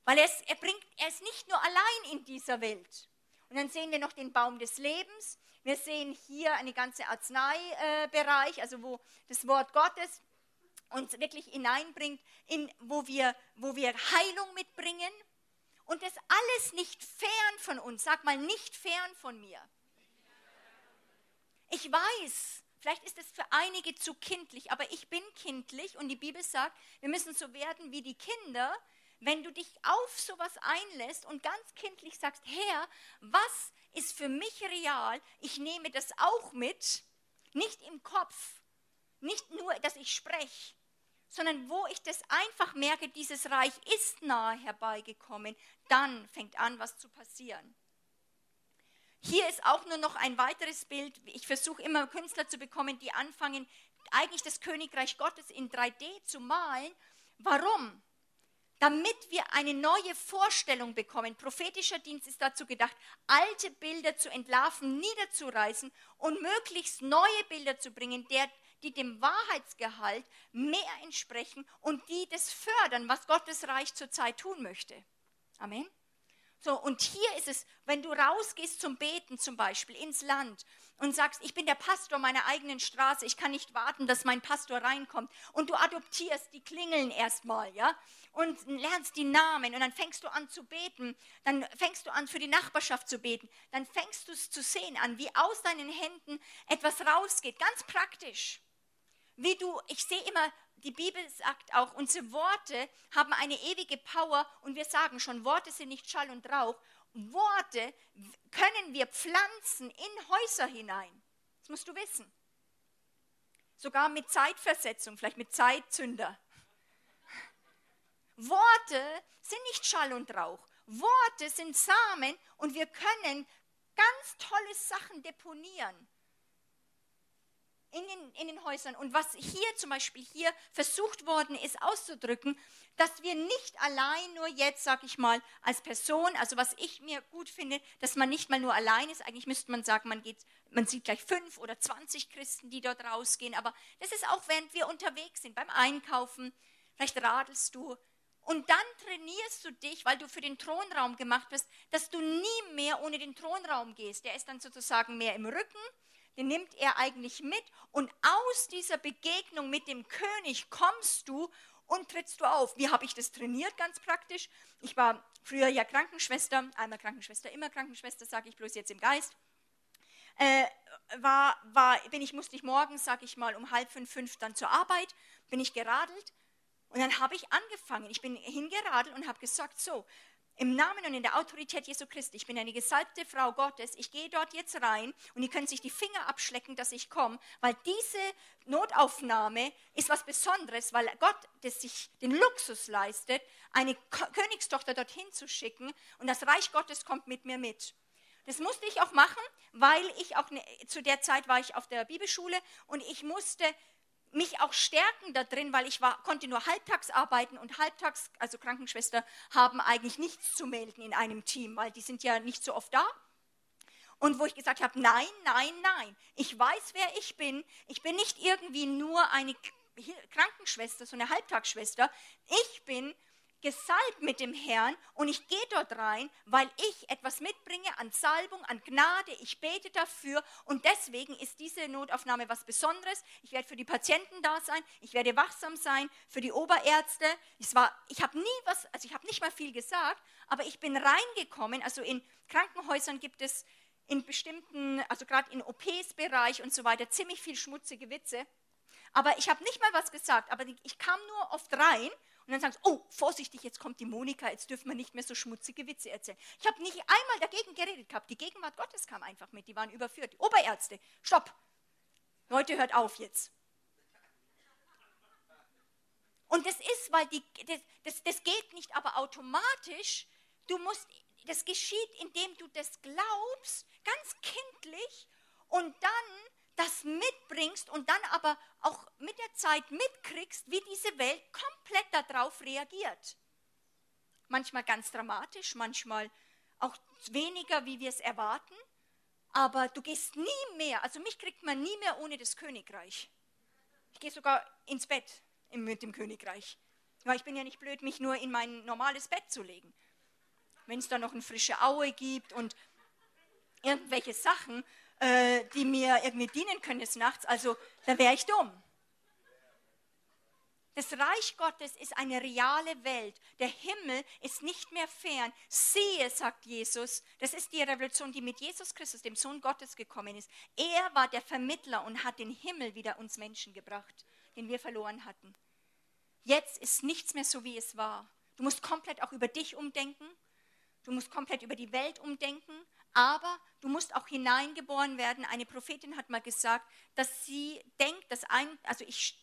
Weil er, ist, er, bringt, er ist nicht nur allein in dieser Welt. Und dann sehen wir noch den Baum des Lebens. Wir sehen hier einen ganzen Arzneibereich, äh, also wo das Wort Gottes uns wirklich hineinbringt, in, wo, wir, wo wir Heilung mitbringen. Und das alles nicht fern von uns. Sag mal, nicht fern von mir. Ich weiß, vielleicht ist es für einige zu kindlich, aber ich bin kindlich und die Bibel sagt, wir müssen so werden wie die Kinder, wenn du dich auf sowas einlässt und ganz kindlich sagst, Herr, was ist für mich real? Ich nehme das auch mit, nicht im Kopf, nicht nur, dass ich spreche, sondern wo ich das einfach merke, dieses Reich ist nahe herbeigekommen, dann fängt an, was zu passieren. Hier ist auch nur noch ein weiteres Bild. Ich versuche immer Künstler zu bekommen, die anfangen, eigentlich das Königreich Gottes in 3D zu malen. Warum? Damit wir eine neue Vorstellung bekommen. Prophetischer Dienst ist dazu gedacht, alte Bilder zu entlarven, niederzureißen und möglichst neue Bilder zu bringen, der, die dem Wahrheitsgehalt mehr entsprechen und die das fördern, was Gottes Reich zurzeit tun möchte. Amen. So, und hier ist es, wenn du rausgehst zum Beten zum Beispiel ins Land und sagst, ich bin der Pastor meiner eigenen Straße, ich kann nicht warten, dass mein Pastor reinkommt. Und du adoptierst die Klingeln erstmal, ja, und lernst die Namen. Und dann fängst du an zu beten, dann fängst du an für die Nachbarschaft zu beten, dann fängst du es zu sehen an, wie aus deinen Händen etwas rausgeht, ganz praktisch. Wie du, ich sehe immer die Bibel sagt auch, unsere Worte haben eine ewige Power und wir sagen schon, Worte sind nicht Schall und Rauch. Worte können wir pflanzen in Häuser hinein. Das musst du wissen. Sogar mit Zeitversetzung, vielleicht mit Zeitzünder. Worte sind nicht Schall und Rauch. Worte sind Samen und wir können ganz tolle Sachen deponieren in den, in den Häusern. Und was hier zum Beispiel hier versucht worden ist auszudrücken, dass wir nicht allein nur jetzt, sag ich mal, als Person, also was ich mir gut finde, dass man nicht mal nur allein ist. Eigentlich müsste man sagen, man geht, man sieht gleich fünf oder zwanzig Christen, die dort rausgehen. Aber das ist auch, während wir unterwegs sind, beim Einkaufen. Vielleicht radelst du. Und dann trainierst du dich, weil du für den Thronraum gemacht bist, dass du nie mehr ohne den Thronraum gehst. Der ist dann sozusagen mehr im Rücken den nimmt er eigentlich mit und aus dieser Begegnung mit dem König kommst du und trittst du auf. Wie habe ich das trainiert, ganz praktisch? Ich war früher ja Krankenschwester, einmal Krankenschwester, immer Krankenschwester, sage ich bloß jetzt im Geist. Äh, war, war, bin ich, musste ich morgens, sage ich mal, um halb fünf, fünf dann zur Arbeit, bin ich geradelt und dann habe ich angefangen. Ich bin hingeradelt und habe gesagt, so, im Namen und in der Autorität Jesu Christi, ich bin eine gesalbte Frau Gottes, ich gehe dort jetzt rein und ihr könnt sich die Finger abschlecken, dass ich komme, weil diese Notaufnahme ist was Besonderes, weil Gott das sich den Luxus leistet, eine Königstochter dorthin zu schicken und das Reich Gottes kommt mit mir mit. Das musste ich auch machen, weil ich auch ne, zu der Zeit war ich auf der Bibelschule und ich musste mich auch stärken da drin, weil ich war, konnte nur halbtags arbeiten und halbtags, also Krankenschwester, haben eigentlich nichts zu melden in einem Team, weil die sind ja nicht so oft da. Und wo ich gesagt habe, nein, nein, nein, ich weiß, wer ich bin. Ich bin nicht irgendwie nur eine Krankenschwester, so eine Halbtagsschwester. Ich bin gesalbt mit dem Herrn und ich gehe dort rein, weil ich etwas mitbringe an Salbung, an Gnade. Ich bete dafür und deswegen ist diese Notaufnahme was Besonderes. Ich werde für die Patienten da sein, ich werde wachsam sein für die Oberärzte. Es war, ich habe nie was, also ich habe nicht mal viel gesagt, aber ich bin reingekommen. Also in Krankenhäusern gibt es in bestimmten, also gerade in OPs-Bereich und so weiter, ziemlich viel schmutzige Witze. Aber ich habe nicht mal was gesagt, aber ich kam nur oft rein und dann sagen sie, oh, vorsichtig, jetzt kommt die Monika, jetzt dürfen wir nicht mehr so schmutzige Witze erzählen. Ich habe nicht einmal dagegen geredet gehabt. Die Gegenwart Gottes kam einfach mit, die waren überführt. Die Oberärzte, stopp. Leute, hört auf jetzt. Und das ist, weil die, das, das, das geht nicht aber automatisch. Du musst, das geschieht, indem du das glaubst, ganz kindlich, und dann das mitbringst und dann aber auch mit der Zeit mitkriegst, wie diese Welt komplett darauf reagiert. Manchmal ganz dramatisch, manchmal auch weniger, wie wir es erwarten. Aber du gehst nie mehr, also mich kriegt man nie mehr ohne das Königreich. Ich gehe sogar ins Bett mit dem Königreich. Weil ich bin ja nicht blöd, mich nur in mein normales Bett zu legen. Wenn es da noch eine frische Aue gibt und irgendwelche Sachen, äh, die mir irgendwie dienen können des Nachts, also da wäre ich dumm. Das Reich Gottes ist eine reale Welt. Der Himmel ist nicht mehr fern. Siehe, sagt Jesus, das ist die Revolution, die mit Jesus Christus, dem Sohn Gottes, gekommen ist. Er war der Vermittler und hat den Himmel wieder uns Menschen gebracht, den wir verloren hatten. Jetzt ist nichts mehr so, wie es war. Du musst komplett auch über dich umdenken. Du musst komplett über die Welt umdenken aber du musst auch hineingeboren werden. Eine Prophetin hat mal gesagt, dass sie denkt, dass ein, also ich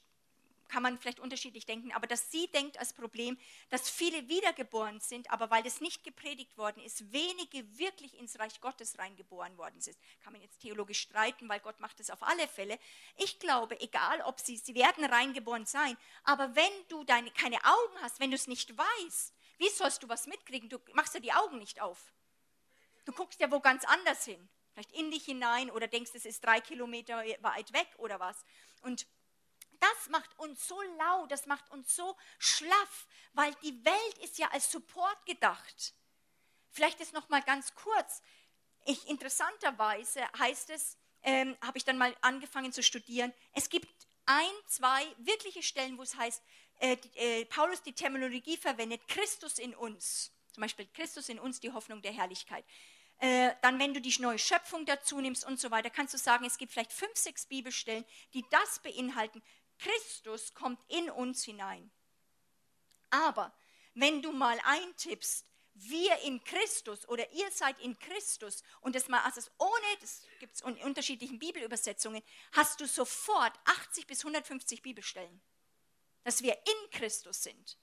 kann man vielleicht unterschiedlich denken, aber dass sie denkt als Problem, dass viele wiedergeboren sind, aber weil das nicht gepredigt worden ist, wenige wirklich ins Reich Gottes reingeboren worden sind. Kann man jetzt theologisch streiten, weil Gott macht es auf alle Fälle. Ich glaube, egal ob sie, sie werden reingeboren sein, aber wenn du deine, keine Augen hast, wenn du es nicht weißt, wie sollst du was mitkriegen? Du machst ja die Augen nicht auf. Du guckst ja wo ganz anders hin. Vielleicht in dich hinein oder denkst, es ist drei Kilometer weit weg oder was. Und das macht uns so laut, das macht uns so schlaff, weil die Welt ist ja als Support gedacht. Vielleicht ist noch mal ganz kurz. Ich, interessanterweise heißt es, ähm, habe ich dann mal angefangen zu studieren. Es gibt ein, zwei wirkliche Stellen, wo es heißt, äh, äh, Paulus die Terminologie verwendet, Christus in uns. Zum Beispiel Christus in uns, die Hoffnung der Herrlichkeit. Äh, dann, wenn du die neue Schöpfung dazu nimmst und so weiter, kannst du sagen, es gibt vielleicht fünf, sechs Bibelstellen, die das beinhalten. Christus kommt in uns hinein. Aber wenn du mal eintippst, wir in Christus oder ihr seid in Christus und das mal also ohne, das gibt es in unterschiedlichen Bibelübersetzungen, hast du sofort 80 bis 150 Bibelstellen, dass wir in Christus sind.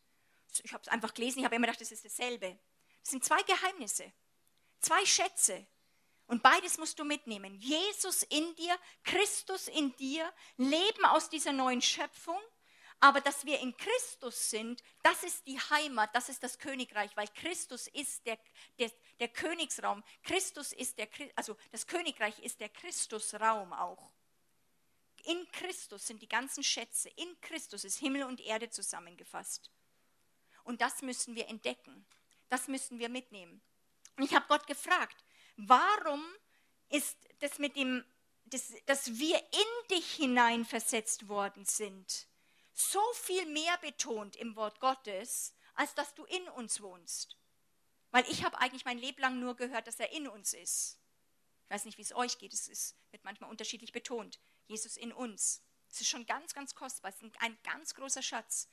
Ich habe es einfach gelesen, ich habe immer gedacht, das ist dasselbe. Das sind zwei Geheimnisse. Zwei Schätze. Und beides musst du mitnehmen. Jesus in dir, Christus in dir, Leben aus dieser neuen Schöpfung. Aber dass wir in Christus sind, das ist die Heimat, das ist das Königreich, weil Christus ist der, der, der Königsraum. Christus ist der, also das Königreich ist der Christusraum auch. In Christus sind die ganzen Schätze. In Christus ist Himmel und Erde zusammengefasst. Und das müssen wir entdecken. Das müssen wir mitnehmen. Ich habe Gott gefragt, warum ist das mit dem, das, dass wir in dich hineinversetzt worden sind, so viel mehr betont im Wort Gottes, als dass du in uns wohnst? Weil ich habe eigentlich mein Leben lang nur gehört, dass er in uns ist. Ich weiß nicht, wie es euch geht, es ist, wird manchmal unterschiedlich betont. Jesus in uns. Es ist schon ganz, ganz kostbar, es ist ein ganz großer Schatz.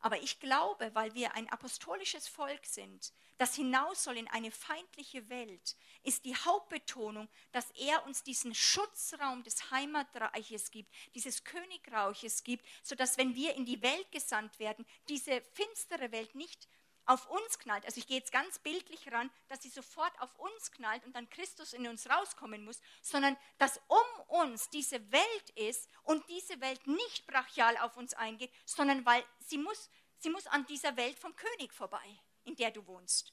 Aber ich glaube, weil wir ein apostolisches Volk sind, das hinaus soll in eine feindliche Welt, ist die Hauptbetonung, dass er uns diesen Schutzraum des Heimatreiches gibt, dieses Königreiches gibt, sodass wenn wir in die Welt gesandt werden, diese finstere Welt nicht auf uns knallt. Also ich gehe jetzt ganz bildlich ran, dass sie sofort auf uns knallt und dann Christus in uns rauskommen muss, sondern dass um uns diese Welt ist und diese Welt nicht brachial auf uns eingeht, sondern weil sie muss, sie muss an dieser Welt vom König vorbei in der du wohnst.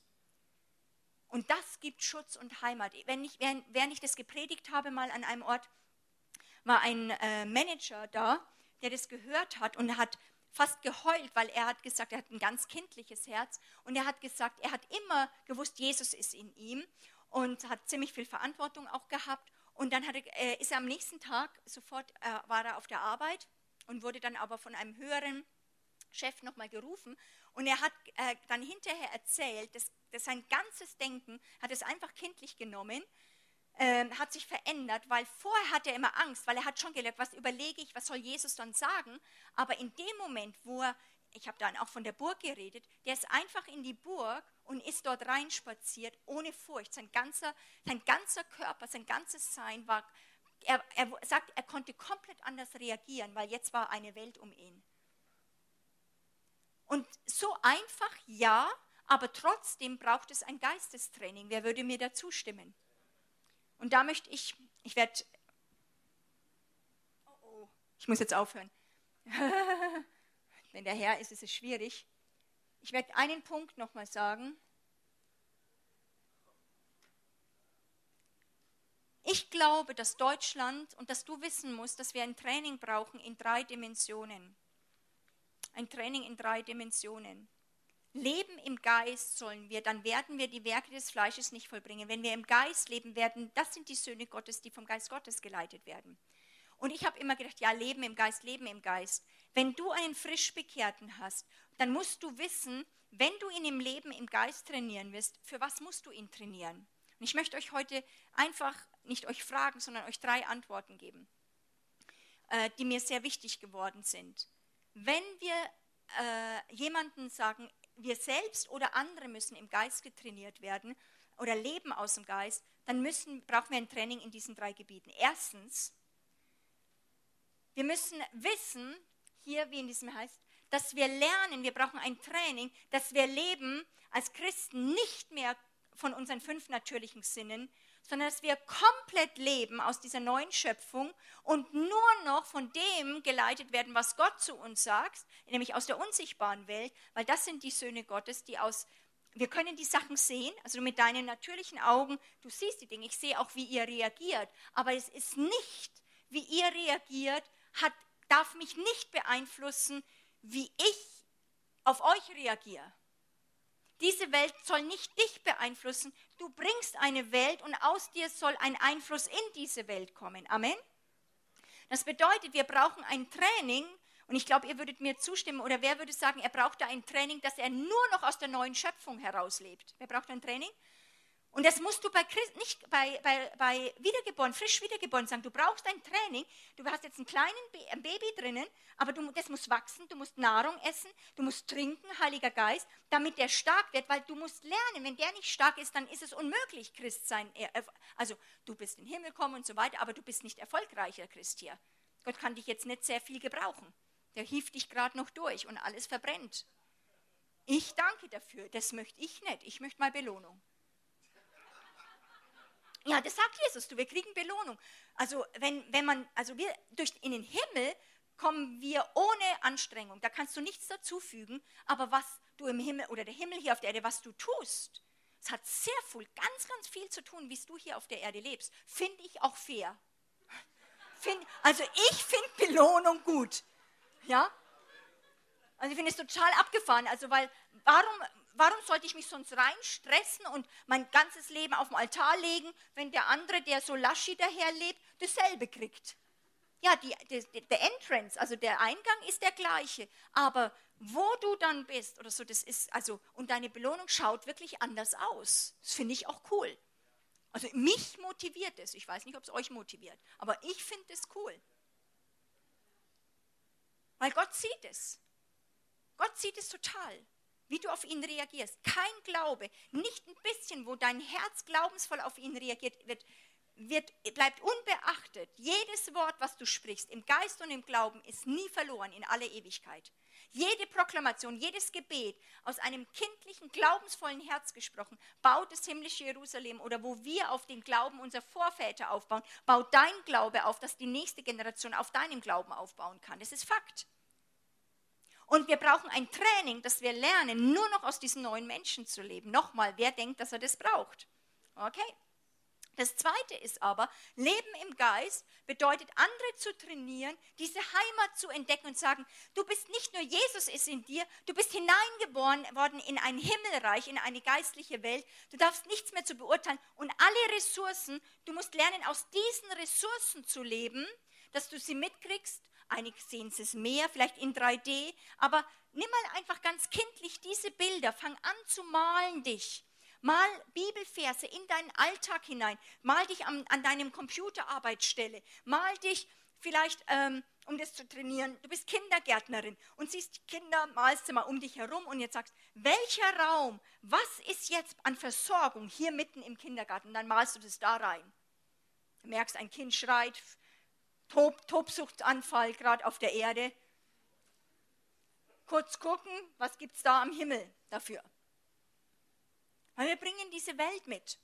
Und das gibt Schutz und Heimat. Wenn ich, während, ich das gepredigt habe, mal an einem Ort, war ein äh, Manager da, der das gehört hat und hat fast geheult, weil er hat gesagt, er hat ein ganz kindliches Herz. Und er hat gesagt, er hat immer gewusst, Jesus ist in ihm und hat ziemlich viel Verantwortung auch gehabt. Und dann er, äh, ist er am nächsten Tag sofort äh, war er auf der Arbeit und wurde dann aber von einem höheren Chef nochmal gerufen. Und er hat äh, dann hinterher erzählt, dass, dass, sein ganzes Denken hat es einfach kindlich genommen, ähm, hat sich verändert, weil vorher hat er immer Angst, weil er hat schon gelernt, was überlege ich, was soll Jesus dann sagen. Aber in dem Moment, wo er, ich habe dann auch von der Burg geredet, der ist einfach in die Burg und ist dort reinspaziert ohne Furcht. Sein ganzer, sein ganzer Körper, sein ganzes Sein war, er, er sagt, er konnte komplett anders reagieren, weil jetzt war eine Welt um ihn. Und so einfach, ja, aber trotzdem braucht es ein Geistestraining. Wer würde mir da zustimmen? Und da möchte ich, ich werde, oh, oh, ich muss jetzt aufhören. Wenn der Herr ist, ist es schwierig. Ich werde einen Punkt nochmal sagen. Ich glaube, dass Deutschland und dass du wissen musst, dass wir ein Training brauchen in drei Dimensionen. Ein Training in drei Dimensionen. Leben im Geist sollen wir, dann werden wir die Werke des Fleisches nicht vollbringen. Wenn wir im Geist leben werden, das sind die Söhne Gottes, die vom Geist Gottes geleitet werden. Und ich habe immer gedacht, ja, Leben im Geist, Leben im Geist. Wenn du einen frisch bekehrten hast, dann musst du wissen, wenn du ihn im Leben im Geist trainieren wirst, für was musst du ihn trainieren? Und ich möchte euch heute einfach nicht euch fragen, sondern euch drei Antworten geben, äh, die mir sehr wichtig geworden sind. Wenn wir äh, jemanden sagen, wir selbst oder andere müssen im Geist getrainiert werden oder leben aus dem Geist, dann müssen, brauchen wir ein Training in diesen drei Gebieten. Erstens, wir müssen wissen, hier wie in diesem heißt, dass wir lernen, wir brauchen ein Training, dass wir leben als Christen nicht mehr von unseren fünf natürlichen Sinnen, sondern dass wir komplett leben aus dieser neuen Schöpfung und nur noch von dem geleitet werden, was Gott zu uns sagt, nämlich aus der unsichtbaren Welt, weil das sind die Söhne Gottes, die aus wir können die Sachen sehen, also mit deinen natürlichen Augen, du siehst die Dinge, ich sehe auch, wie ihr reagiert, aber es ist nicht, wie ihr reagiert, hat, darf mich nicht beeinflussen, wie ich auf euch reagiere. Diese Welt soll nicht dich beeinflussen. Du bringst eine Welt und aus dir soll ein Einfluss in diese Welt kommen. Amen. Das bedeutet, wir brauchen ein Training, und ich glaube, ihr würdet mir zustimmen, oder wer würde sagen, er braucht da ein Training, dass er nur noch aus der neuen Schöpfung herauslebt? Wer braucht ein Training? Und das musst du bei Christ, nicht bei, bei, bei Wiedergeboren, frisch Wiedergeboren sagen. Du brauchst ein Training. Du hast jetzt einen kleinen ein Baby drinnen, aber du, das muss wachsen. Du musst Nahrung essen. Du musst trinken, Heiliger Geist, damit der stark wird, weil du musst lernen. Wenn der nicht stark ist, dann ist es unmöglich, Christ sein. Also du bist in den Himmel kommen und so weiter, aber du bist nicht erfolgreicher Christ hier. Gott kann dich jetzt nicht sehr viel gebrauchen. Der hieft dich gerade noch durch und alles verbrennt. Ich danke dafür. Das möchte ich nicht. Ich möchte mal Belohnung. Ja, das sagt Jesus, du, wir kriegen Belohnung. Also wenn, wenn man, also wir durch in den Himmel kommen wir ohne Anstrengung. Da kannst du nichts dazufügen, aber was du im Himmel oder der Himmel hier auf der Erde, was du tust, es hat sehr viel, ganz, ganz viel zu tun, wie du hier auf der Erde lebst. Finde ich auch fair. Find, also ich finde Belohnung gut. Ja? Also ich finde es total abgefahren. Also weil, warum, warum sollte ich mich sonst rein stressen und mein ganzes Leben auf dem Altar legen, wenn der andere, der so laschi daherlebt, dasselbe kriegt? Ja, die, die, der Entrance, also der Eingang ist der gleiche, aber wo du dann bist oder so, das ist, also, und deine Belohnung schaut wirklich anders aus. Das finde ich auch cool. Also mich motiviert es. Ich weiß nicht, ob es euch motiviert, aber ich finde es cool. Weil Gott sieht es. Gott sieht es total wie du auf ihn reagierst. Kein Glaube, nicht ein bisschen, wo dein Herz glaubensvoll auf ihn reagiert, wird, wird, bleibt unbeachtet. Jedes Wort, was du sprichst, im Geist und im Glauben, ist nie verloren in alle Ewigkeit. Jede Proklamation, jedes Gebet aus einem kindlichen, glaubensvollen Herz gesprochen, baut das himmlische Jerusalem oder wo wir auf den Glauben unserer Vorväter aufbauen, baut dein Glaube auf, dass die nächste Generation auf deinem Glauben aufbauen kann. Das ist Fakt. Und wir brauchen ein Training, dass wir lernen, nur noch aus diesen neuen Menschen zu leben. Nochmal, wer denkt, dass er das braucht? Okay. Das zweite ist aber, Leben im Geist bedeutet, andere zu trainieren, diese Heimat zu entdecken und sagen, du bist nicht nur Jesus ist in dir, du bist hineingeboren worden in ein Himmelreich, in eine geistliche Welt. Du darfst nichts mehr zu beurteilen und alle Ressourcen, du musst lernen, aus diesen Ressourcen zu leben, dass du sie mitkriegst Einige sehen es mehr, vielleicht in 3D. Aber nimm mal einfach ganz kindlich diese Bilder. Fang an zu malen dich. Mal Bibelverse in deinen Alltag hinein. Mal dich an, an deinem Computerarbeitsstelle. Mal dich vielleicht, ähm, um das zu trainieren, du bist Kindergärtnerin und siehst Kinder, malst du mal um dich herum und jetzt sagst, welcher Raum, was ist jetzt an Versorgung hier mitten im Kindergarten? Dann malst du das da rein. Du merkst, ein Kind schreit, Tob, Tobsuchtsanfall gerade auf der Erde. Kurz gucken, was gibt es da am Himmel dafür? Weil wir bringen diese Welt mit.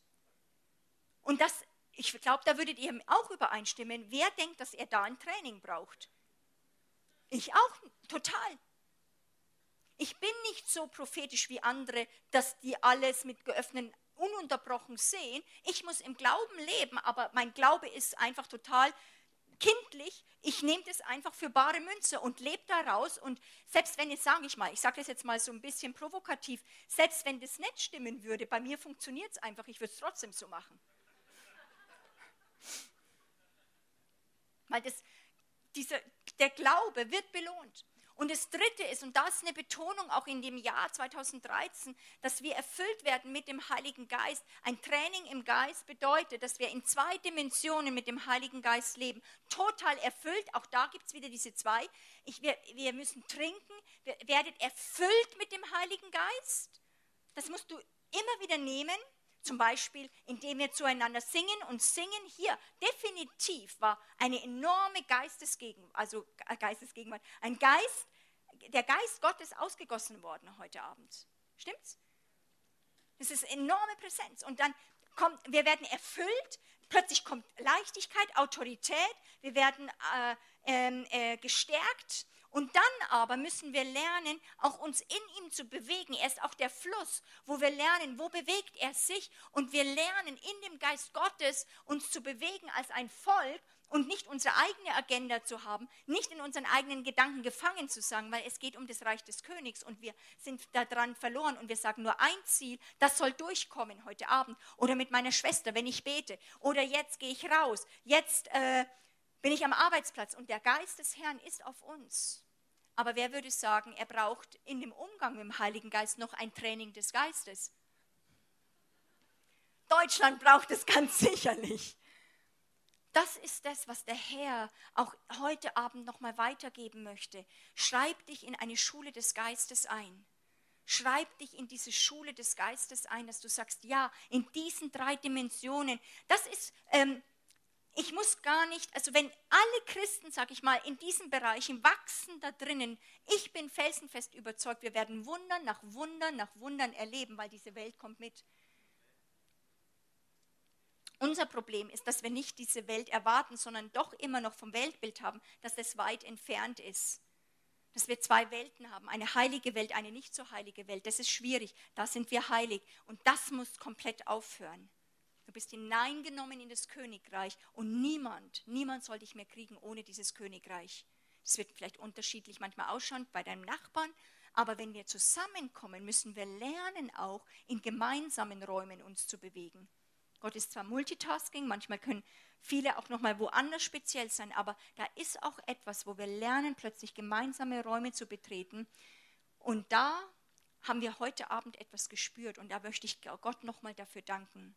Und das, ich glaube, da würdet ihr auch übereinstimmen. Wer denkt, dass er da ein Training braucht? Ich auch, total. Ich bin nicht so prophetisch wie andere, dass die alles mit geöffneten, ununterbrochen sehen. Ich muss im Glauben leben, aber mein Glaube ist einfach total kindlich, ich nehme das einfach für bare Münze und lebe daraus. Und selbst wenn es, sage ich mal, ich sage das jetzt mal so ein bisschen provokativ, selbst wenn das nicht stimmen würde, bei mir funktioniert es einfach, ich würde es trotzdem so machen. Weil das, dieser, der Glaube wird belohnt. Und das Dritte ist, und das ist eine Betonung auch in dem Jahr 2013, dass wir erfüllt werden mit dem Heiligen Geist. Ein Training im Geist bedeutet, dass wir in zwei Dimensionen mit dem Heiligen Geist leben. Total erfüllt, auch da gibt es wieder diese zwei. Ich, wir, wir müssen trinken, wir werdet erfüllt mit dem Heiligen Geist. Das musst du immer wieder nehmen. Zum Beispiel, indem wir zueinander singen und singen hier definitiv war eine enorme Geistesgegenwart, also Geistesgegenwart, ein Geist, der Geist Gottes ausgegossen worden heute Abend. Stimmt's? Das ist enorme Präsenz. Und dann kommt, wir werden erfüllt, plötzlich kommt Leichtigkeit, Autorität, wir werden äh, ähm, äh, gestärkt und dann aber müssen wir lernen, auch uns in ihm zu bewegen. Er ist auch der Fluss, wo wir lernen, wo bewegt er sich. Und wir lernen in dem Geist Gottes uns zu bewegen als ein Volk und nicht unsere eigene Agenda zu haben, nicht in unseren eigenen Gedanken gefangen zu sein, weil es geht um das Reich des Königs und wir sind daran verloren und wir sagen nur ein Ziel, das soll durchkommen heute Abend oder mit meiner Schwester, wenn ich bete oder jetzt gehe ich raus, jetzt äh, bin ich am Arbeitsplatz und der Geist des Herrn ist auf uns. Aber wer würde sagen, er braucht in dem Umgang mit dem Heiligen Geist noch ein Training des Geistes? Deutschland braucht es ganz sicherlich. Das ist das, was der Herr auch heute Abend nochmal weitergeben möchte. Schreib dich in eine Schule des Geistes ein. Schreib dich in diese Schule des Geistes ein, dass du sagst, ja, in diesen drei Dimensionen. Das ist ähm, ich muss gar nicht, also wenn alle Christen, sag ich mal, in diesen Bereichen wachsen da drinnen, ich bin felsenfest überzeugt, wir werden Wunder nach Wunder nach Wundern erleben, weil diese Welt kommt mit. Unser Problem ist, dass wir nicht diese Welt erwarten, sondern doch immer noch vom Weltbild haben, dass es weit entfernt ist. Dass wir zwei Welten haben, eine heilige Welt, eine nicht so heilige Welt. Das ist schwierig. Da sind wir heilig. Und das muss komplett aufhören. Du bist hineingenommen in das Königreich und niemand, niemand soll dich mehr kriegen ohne dieses Königreich. Es wird vielleicht unterschiedlich manchmal ausschauen bei deinem Nachbarn, aber wenn wir zusammenkommen, müssen wir lernen auch in gemeinsamen Räumen uns zu bewegen. Gott ist zwar Multitasking, manchmal können viele auch noch mal woanders speziell sein, aber da ist auch etwas, wo wir lernen plötzlich gemeinsame Räume zu betreten und da haben wir heute Abend etwas gespürt und da möchte ich Gott noch mal dafür danken.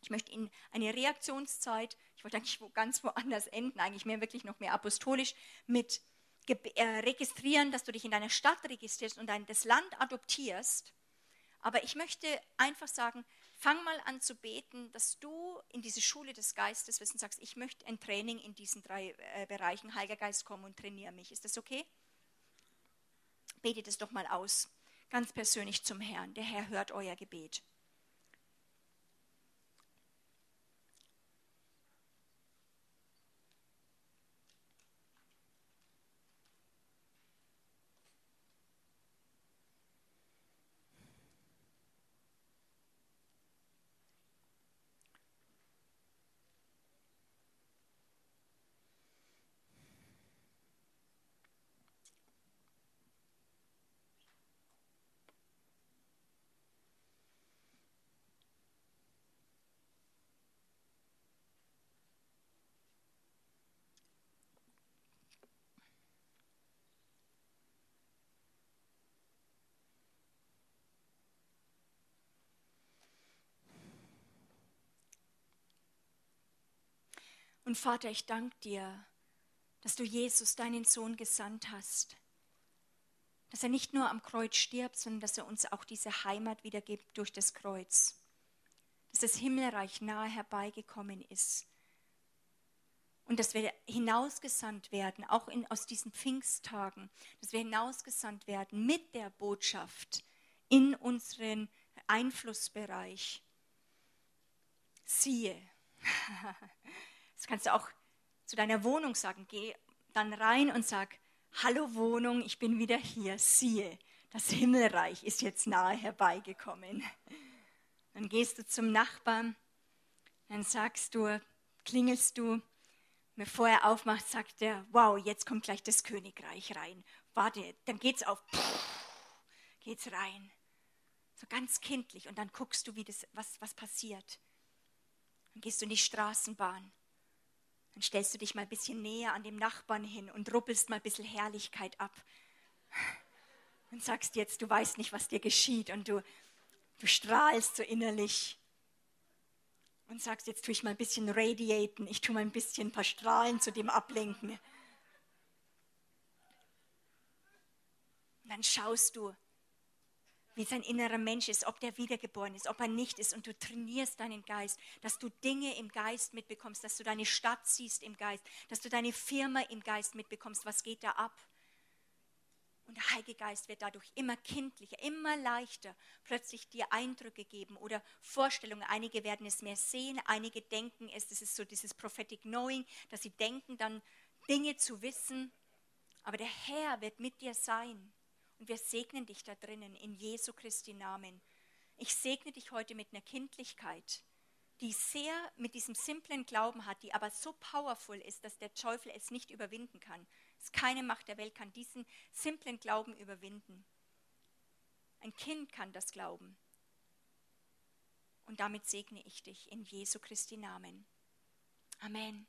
Ich möchte Ihnen eine Reaktionszeit, ich wollte eigentlich wo, ganz woanders enden, eigentlich mehr wirklich noch mehr apostolisch, mit äh, registrieren, dass du dich in deiner Stadt registrierst und dein, das Land adoptierst. Aber ich möchte einfach sagen, fang mal an zu beten, dass du in diese Schule des Geistes wirst und sagst, ich möchte ein Training in diesen drei äh, Bereichen, Heiliger Geist, komm und trainiere mich. Ist das okay? Betet es doch mal aus, ganz persönlich zum Herrn. Der Herr hört euer Gebet. Und Vater, ich danke dir, dass du Jesus, deinen Sohn, gesandt hast. Dass er nicht nur am Kreuz stirbt, sondern dass er uns auch diese Heimat wiedergibt durch das Kreuz. Dass das Himmelreich nahe herbeigekommen ist. Und dass wir hinausgesandt werden, auch in, aus diesen Pfingsttagen, dass wir hinausgesandt werden mit der Botschaft in unseren Einflussbereich. Siehe, das kannst du auch zu deiner Wohnung sagen, geh dann rein und sag, hallo Wohnung, ich bin wieder hier, siehe, das Himmelreich ist jetzt nahe herbeigekommen. Dann gehst du zum Nachbarn, dann sagst du, klingelst du, bevor er aufmacht, sagt er, wow, jetzt kommt gleich das Königreich rein. Warte, dann geht's auf, geht's rein. So ganz kindlich und dann guckst du, wie das, was, was passiert. Dann gehst du in die Straßenbahn. Dann stellst du dich mal ein bisschen näher an dem Nachbarn hin und ruppelst mal ein bisschen Herrlichkeit ab. Und sagst jetzt, du weißt nicht, was dir geschieht und du, du strahlst so innerlich. Und sagst, jetzt tue ich mal ein bisschen radiaten, ich tue mal ein bisschen ein paar Strahlen zu dem ablenken. Und dann schaust du, wie sein innerer Mensch ist, ob der wiedergeboren ist, ob er nicht ist. Und du trainierst deinen Geist, dass du Dinge im Geist mitbekommst, dass du deine Stadt siehst im Geist, dass du deine Firma im Geist mitbekommst. Was geht da ab? Und der Heilige Geist wird dadurch immer kindlicher, immer leichter plötzlich dir Eindrücke geben oder Vorstellungen. Einige werden es mehr sehen, einige denken es, das ist so dieses Prophetic Knowing, dass sie denken dann Dinge zu wissen. Aber der Herr wird mit dir sein. Und wir segnen dich da drinnen in Jesu Christi Namen. Ich segne dich heute mit einer Kindlichkeit, die sehr mit diesem simplen Glauben hat, die aber so powerful ist, dass der Teufel es nicht überwinden kann. Es keine Macht der Welt kann diesen simplen Glauben überwinden. Ein Kind kann das glauben. Und damit segne ich dich in Jesu Christi Namen. Amen.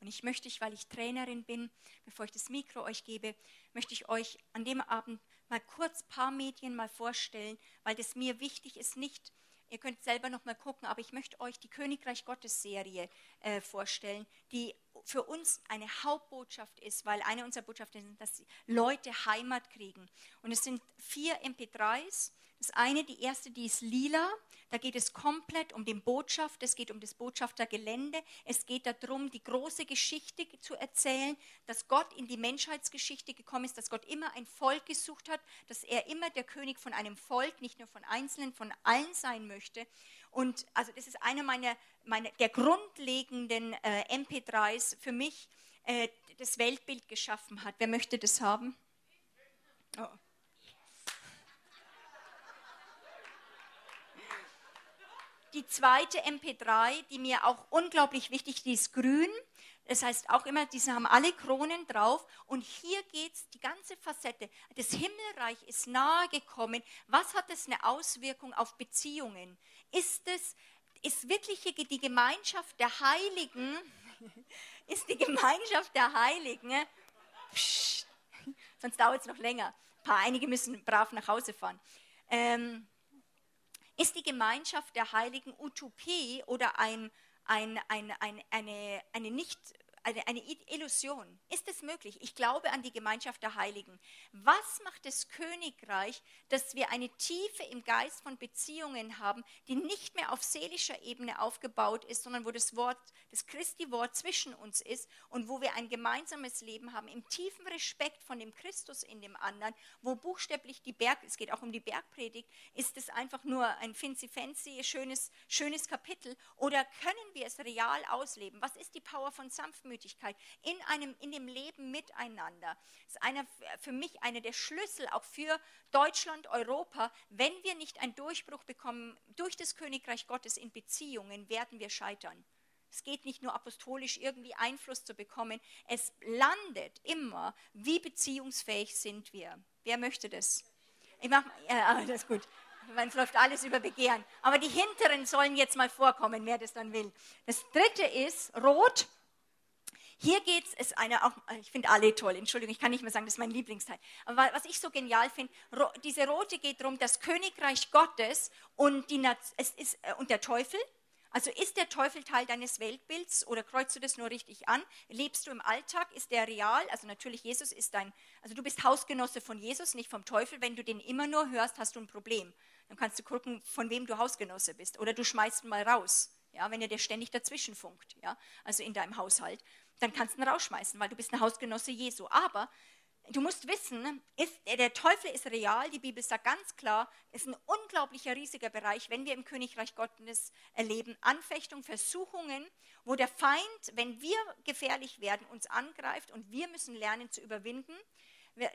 Und ich möchte, weil ich Trainerin bin, bevor ich das Mikro euch gebe, möchte ich euch an dem Abend mal kurz ein paar Medien mal vorstellen, weil das mir wichtig ist, nicht, ihr könnt selber noch mal gucken, aber ich möchte euch die Königreich Gottes Serie äh, vorstellen, die für uns eine Hauptbotschaft ist, weil eine unserer Botschaften ist, dass Leute Heimat kriegen. Und es sind vier MP3s. Das eine, die erste, die ist lila. Da geht es komplett um den Botschaft, es geht um das Botschaftergelände, es geht darum, die große Geschichte zu erzählen, dass Gott in die Menschheitsgeschichte gekommen ist, dass Gott immer ein Volk gesucht hat, dass er immer der König von einem Volk, nicht nur von Einzelnen, von allen sein möchte. Und also das ist einer meiner, meiner der grundlegenden äh, MP3s für mich, äh, das Weltbild geschaffen hat. Wer möchte das haben? Oh. Die zweite MP3, die mir auch unglaublich wichtig, die ist grün. Das heißt auch immer, diese haben alle Kronen drauf. Und hier geht es, die ganze Facette. Das Himmelreich ist nahe gekommen. Was hat das eine Auswirkung auf Beziehungen? Ist es, ist wirklich die Gemeinschaft der Heiligen, ist die Gemeinschaft der Heiligen, pssst, sonst dauert es noch länger. Ein paar, einige müssen brav nach Hause fahren. Ähm, ist die Gemeinschaft der Heiligen Utopie oder ein, ein, ein, ein, eine, eine nicht eine, eine Illusion. Ist es möglich? Ich glaube an die Gemeinschaft der Heiligen. Was macht das Königreich, dass wir eine Tiefe im Geist von Beziehungen haben, die nicht mehr auf seelischer Ebene aufgebaut ist, sondern wo das Wort, das Christi-Wort zwischen uns ist und wo wir ein gemeinsames Leben haben, im tiefen Respekt von dem Christus in dem anderen, wo buchstäblich die Berg, es geht auch um die Bergpredigt, ist es einfach nur ein fancy-fancy, schönes, schönes Kapitel oder können wir es real ausleben? Was ist die Power von Sanftmütigkeit? Demütigkeit, in, einem, in dem Leben miteinander. Das ist einer, für mich einer der Schlüssel auch für Deutschland, Europa. Wenn wir nicht einen Durchbruch bekommen durch das Königreich Gottes in Beziehungen, werden wir scheitern. Es geht nicht nur apostolisch irgendwie Einfluss zu bekommen, es landet immer, wie beziehungsfähig sind wir. Wer möchte das? Ich mach, ja, das ist gut. Es läuft alles über Begehren. Aber die hinteren sollen jetzt mal vorkommen, wer das dann will. Das dritte ist rot. Hier geht es, auch, ich finde alle toll, Entschuldigung, ich kann nicht mehr sagen, das ist mein Lieblingsteil. Aber was ich so genial finde, diese rote geht darum, das Königreich Gottes und, die, es ist, äh, und der Teufel Also ist der Teufel Teil deines Weltbilds oder kreuzt du das nur richtig an? Lebst du im Alltag? Ist der real? Also natürlich, Jesus ist dein, also du bist Hausgenosse von Jesus, nicht vom Teufel. Wenn du den immer nur hörst, hast du ein Problem. Dann kannst du gucken, von wem du Hausgenosse bist. Oder du schmeißt ihn mal raus, ja, wenn er dir ständig dazwischen funkt, ja, also in deinem Haushalt. Dann kannst du ihn rausschmeißen, weil du bist ein Hausgenosse Jesu. Aber du musst wissen, ist, der Teufel ist real, die Bibel sagt ganz klar, ist ein unglaublicher, riesiger Bereich, wenn wir im Königreich Gottes erleben, Anfechtung, Versuchungen, wo der Feind, wenn wir gefährlich werden, uns angreift und wir müssen lernen zu überwinden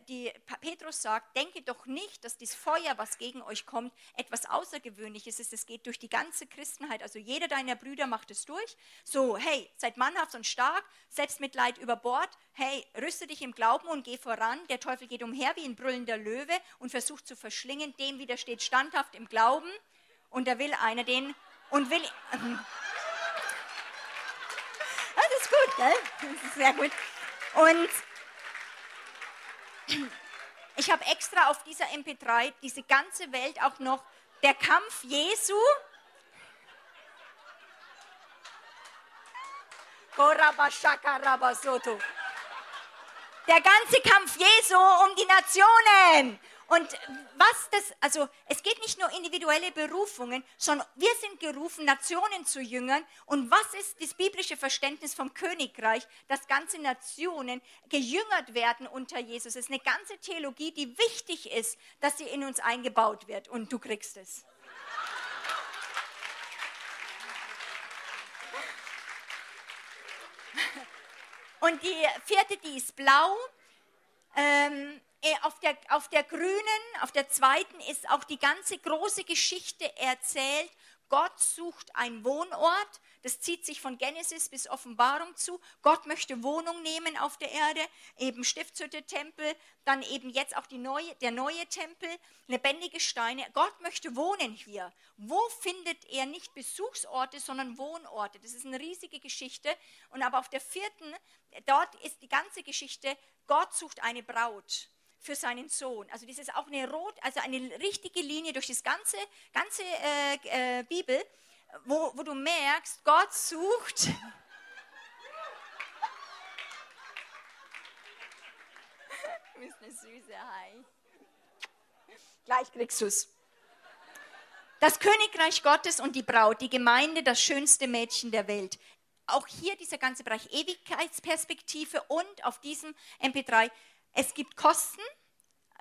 die Petrus sagt, denke doch nicht, dass das Feuer, was gegen euch kommt, etwas Außergewöhnliches ist. Es geht durch die ganze Christenheit. Also jeder deiner Brüder macht es durch. So, hey, seid mannhaft und stark, Selbstmitleid über Bord. Hey, rüste dich im Glauben und geh voran. Der Teufel geht umher wie ein brüllender Löwe und versucht zu verschlingen. Dem widersteht standhaft im Glauben. Und da will einer den und will. Das ist gut, gell? Das ist sehr gut. Und ich habe extra auf dieser MP3 diese ganze Welt auch noch der Kampf Jesu. Der ganze Kampf Jesu um die Nationen. Und was das, also es geht nicht nur individuelle Berufungen, sondern wir sind gerufen, Nationen zu jüngern. Und was ist das biblische Verständnis vom Königreich, dass ganze Nationen gejüngert werden unter Jesus? Es ist eine ganze Theologie, die wichtig ist, dass sie in uns eingebaut wird. Und du kriegst es. Und die vierte, die ist blau. Ähm, äh, auf der, auf der grünen, auf der zweiten ist auch die ganze große Geschichte erzählt. Gott sucht einen Wohnort. Das zieht sich von Genesis bis Offenbarung zu. Gott möchte Wohnung nehmen auf der Erde, eben Stiftshütte, Tempel, dann eben jetzt auch neue, der neue Tempel, lebendige Steine. Gott möchte wohnen hier. Wo findet er nicht Besuchsorte, sondern Wohnorte? Das ist eine riesige Geschichte. Und aber auf der vierten, dort ist die ganze Geschichte, Gott sucht eine Braut für seinen Sohn. Also das ist auch eine rot, also eine richtige Linie durch das ganze, ganze äh, äh, Bibel, wo, wo du merkst, Gott sucht. du bist eine süße Hai. Gleich kriegst du es. Das Königreich Gottes und die Braut, die Gemeinde, das schönste Mädchen der Welt. Auch hier dieser ganze Bereich Ewigkeitsperspektive und auf diesem MP3 es gibt Kosten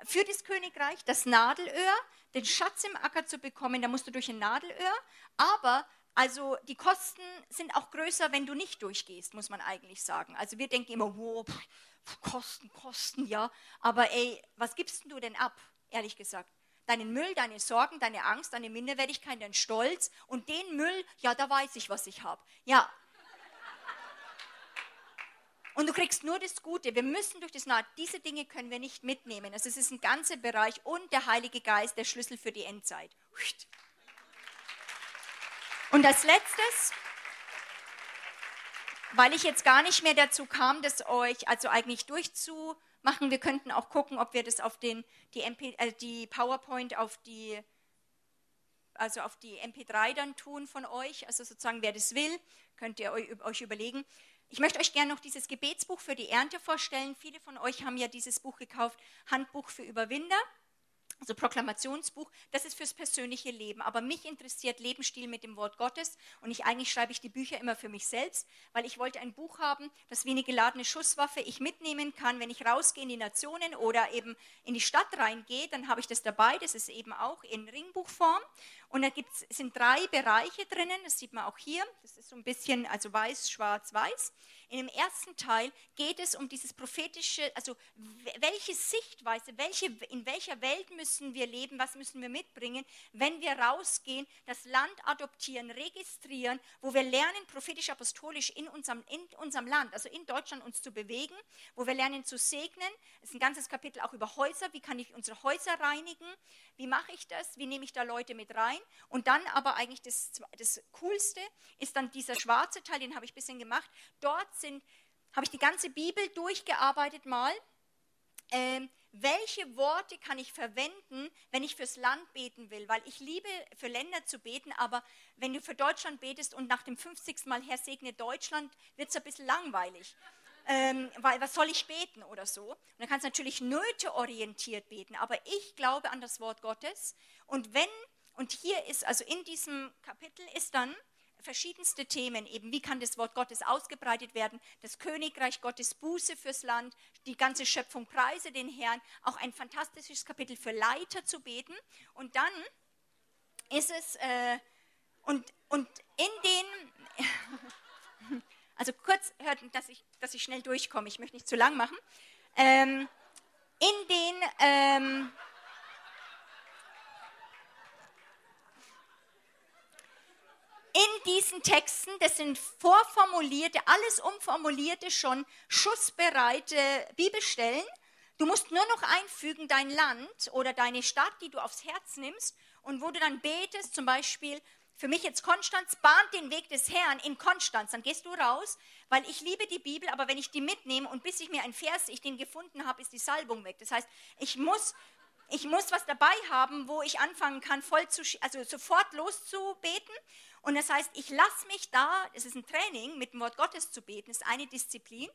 für das Königreich, das Nadelöhr, den Schatz im Acker zu bekommen, da musst du durch ein Nadelöhr, aber also die Kosten sind auch größer, wenn du nicht durchgehst, muss man eigentlich sagen. Also wir denken immer, wow, Kosten, Kosten, ja, aber ey, was gibst du denn ab, ehrlich gesagt? Deinen Müll, deine Sorgen, deine Angst, deine Minderwertigkeit, dein Stolz und den Müll, ja, da weiß ich, was ich habe. Ja, und du kriegst nur das Gute. Wir müssen durch das Nahe. Diese Dinge können wir nicht mitnehmen. Also es ist ein ganzer Bereich und der Heilige Geist der Schlüssel für die Endzeit. Und als letztes, weil ich jetzt gar nicht mehr dazu kam, das euch also eigentlich durchzumachen, wir könnten auch gucken, ob wir das auf den, die, MP, äh, die PowerPoint auf die, also auf die MP3 dann tun von euch. Also sozusagen, wer das will, könnt ihr euch überlegen. Ich möchte euch gerne noch dieses Gebetsbuch für die Ernte vorstellen. Viele von euch haben ja dieses Buch gekauft, Handbuch für Überwinder also Proklamationsbuch, das ist fürs persönliche Leben. Aber mich interessiert Lebensstil mit dem Wort Gottes und ich eigentlich schreibe ich die Bücher immer für mich selbst, weil ich wollte ein Buch haben, das wie eine geladene Schusswaffe ich mitnehmen kann, wenn ich rausgehe in die Nationen oder eben in die Stadt reingehe, dann habe ich das dabei. Das ist eben auch in Ringbuchform und da gibt's, sind drei Bereiche drinnen. Das sieht man auch hier. Das ist so ein bisschen also weiß, schwarz, weiß. In dem ersten Teil geht es um dieses prophetische, also welche Sichtweise, welche, in welcher Welt müssen wir leben, was müssen wir mitbringen, wenn wir rausgehen, das Land adoptieren, registrieren, wo wir lernen, prophetisch-apostolisch in unserem, in unserem Land, also in Deutschland uns zu bewegen, wo wir lernen zu segnen. Es ist ein ganzes Kapitel auch über Häuser, wie kann ich unsere Häuser reinigen, wie mache ich das, wie nehme ich da Leute mit rein. Und dann aber eigentlich das, das Coolste ist dann dieser schwarze Teil, den habe ich ein bisschen gemacht. Dort sind, habe ich die ganze Bibel durchgearbeitet mal ähm, welche Worte kann ich verwenden, wenn ich fürs Land beten will? Weil ich liebe, für Länder zu beten, aber wenn du für Deutschland betest und nach dem 50. Mal Herr segne Deutschland, wird es ein bisschen langweilig. Ähm, weil was soll ich beten oder so? Und dann kannst du natürlich nöteorientiert beten, aber ich glaube an das Wort Gottes. Und wenn, und hier ist, also in diesem Kapitel ist dann, verschiedenste Themen, eben. Wie kann das Wort Gottes ausgebreitet werden, das Königreich Gottes Buße fürs Land, die ganze Schöpfung preise den Herrn, auch ein fantastisches Kapitel für Leiter zu beten. Und dann ist es, äh, und, und in den, also kurz hört, dass ich, dass ich schnell durchkomme, ich möchte nicht zu lang machen, ähm, in den, ähm, in diesen Texten, das sind vorformulierte, alles umformulierte, schon schussbereite Bibelstellen. Du musst nur noch einfügen dein Land oder deine Stadt, die du aufs Herz nimmst und wo du dann betest, zum Beispiel für mich jetzt Konstanz, bahnt den Weg des Herrn in Konstanz. Dann gehst du raus, weil ich liebe die Bibel, aber wenn ich die mitnehme und bis ich mir einen Vers, ich den gefunden habe, ist die Salbung weg. Das heißt, ich muss ich muss was dabei haben, wo ich anfangen kann, voll zu, also sofort loszubeten. Und das heißt, ich lasse mich da, es ist ein Training, mit dem Wort Gottes zu beten, ist eine Disziplin,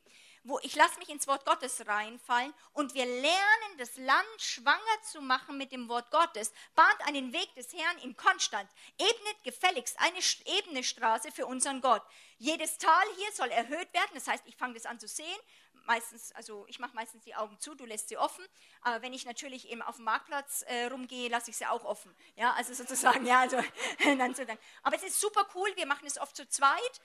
wo ich lasse mich ins Wort Gottes reinfallen und wir lernen, das Land schwanger zu machen mit dem Wort Gottes, bahnt einen Weg des Herrn in Konstanz, ebnet gefälligst eine ebene Straße für unseren Gott. Jedes Tal hier soll erhöht werden, das heißt, ich fange das an zu sehen, meistens, also ich mache meistens die Augen zu, du lässt sie offen. Aber wenn ich natürlich eben auf dem Marktplatz äh, rumgehe, lasse ich sie auch offen. Ja, also sozusagen, ja, also dann so dann. Aber es ist super cool, wir machen es oft zu zweit.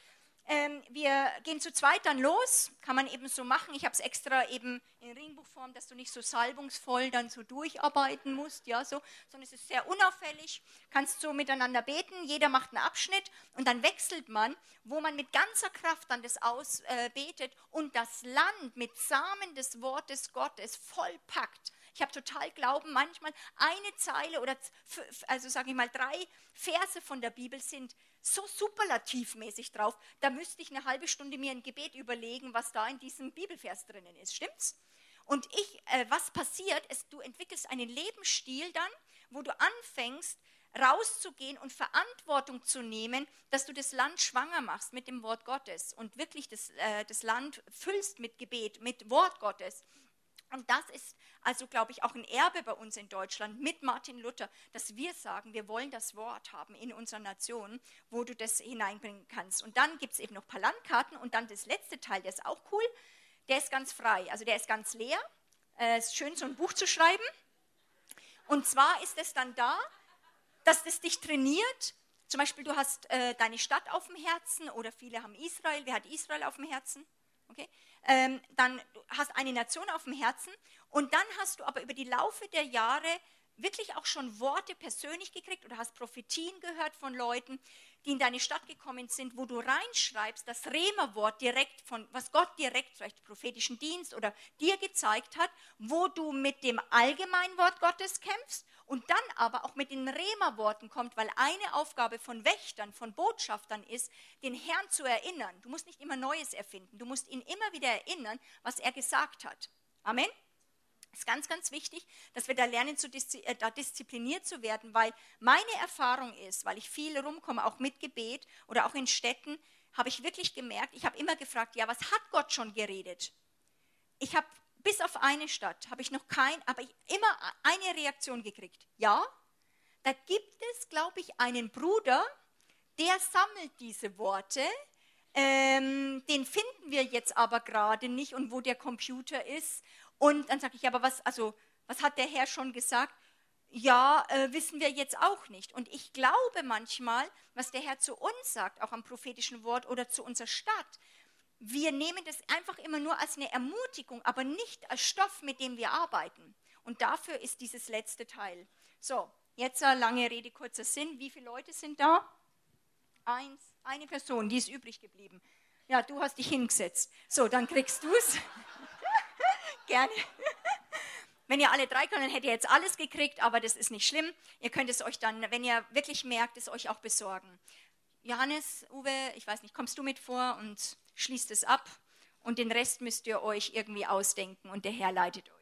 Ähm, wir gehen zu zweit dann los, kann man eben so machen. Ich habe es extra eben in Ringbuchform, dass du nicht so salbungsvoll dann so durcharbeiten musst, ja, so, sondern es ist sehr unauffällig. Kannst so miteinander beten, jeder macht einen Abschnitt und dann wechselt man, wo man mit ganzer Kraft dann das ausbetet äh, und das Land mit Samen des Wortes Gottes vollpackt. Ich habe total Glauben, manchmal eine Zeile oder also sage ich mal drei Verse von der Bibel sind so superlativmäßig drauf, da müsste ich eine halbe Stunde mir ein Gebet überlegen, was da in diesem Bibelvers drinnen ist. Stimmt's? Und ich, äh, was passiert, ist, du entwickelst einen Lebensstil dann, wo du anfängst, rauszugehen und Verantwortung zu nehmen, dass du das Land schwanger machst mit dem Wort Gottes und wirklich das, äh, das Land füllst mit Gebet, mit Wort Gottes. Und das ist also, glaube ich, auch ein Erbe bei uns in Deutschland mit Martin Luther, dass wir sagen, wir wollen das Wort haben in unserer Nation, wo du das hineinbringen kannst. Und dann gibt es eben noch ein paar Landkarten und dann das letzte Teil, der ist auch cool, der ist ganz frei, also der ist ganz leer. Es äh, ist schön, so ein Buch zu schreiben. Und zwar ist es dann da, dass das dich trainiert. Zum Beispiel, du hast äh, deine Stadt auf dem Herzen oder viele haben Israel. Wer hat Israel auf dem Herzen? Okay ähm, dann hast eine Nation auf dem Herzen und dann hast du aber über die Laufe der Jahre wirklich auch schon Worte persönlich gekriegt oder hast Prophetien gehört von Leuten, die in deine Stadt gekommen sind, wo du reinschreibst, das Rema-Wort direkt von, was Gott direkt, vielleicht prophetischen Dienst oder dir gezeigt hat, wo du mit dem allgemeinen Wort Gottes kämpfst und dann aber auch mit den Rema-Worten kommt, weil eine Aufgabe von Wächtern, von Botschaftern ist, den Herrn zu erinnern. Du musst nicht immer Neues erfinden, du musst ihn immer wieder erinnern, was er gesagt hat. Amen. Es ist ganz, ganz wichtig, dass wir da lernen, zu diszi äh, da diszipliniert zu werden, weil meine Erfahrung ist, weil ich viel rumkomme, auch mit Gebet oder auch in Städten, habe ich wirklich gemerkt, ich habe immer gefragt, ja, was hat Gott schon geredet? Ich habe bis auf eine Stadt, habe ich noch kein, aber immer eine Reaktion gekriegt. Ja, da gibt es, glaube ich, einen Bruder, der sammelt diese Worte. Ähm, den finden wir jetzt aber gerade nicht und wo der Computer ist und dann sage ich, aber was, also, was hat der Herr schon gesagt? Ja, äh, wissen wir jetzt auch nicht. Und ich glaube manchmal, was der Herr zu uns sagt, auch am prophetischen Wort oder zu unserer Stadt, wir nehmen das einfach immer nur als eine Ermutigung, aber nicht als Stoff, mit dem wir arbeiten. Und dafür ist dieses letzte Teil. So, jetzt eine lange Rede, kurzer Sinn. Wie viele Leute sind da? Eins, eine Person, die ist übrig geblieben. Ja, du hast dich hingesetzt. So, dann kriegst du es. Gerne. Wenn ihr alle drei könnt, dann hättet ihr jetzt alles gekriegt, aber das ist nicht schlimm. Ihr könnt es euch dann, wenn ihr wirklich merkt, es euch auch besorgen. Johannes, Uwe, ich weiß nicht, kommst du mit vor und schließt es ab und den Rest müsst ihr euch irgendwie ausdenken und der Herr leitet euch.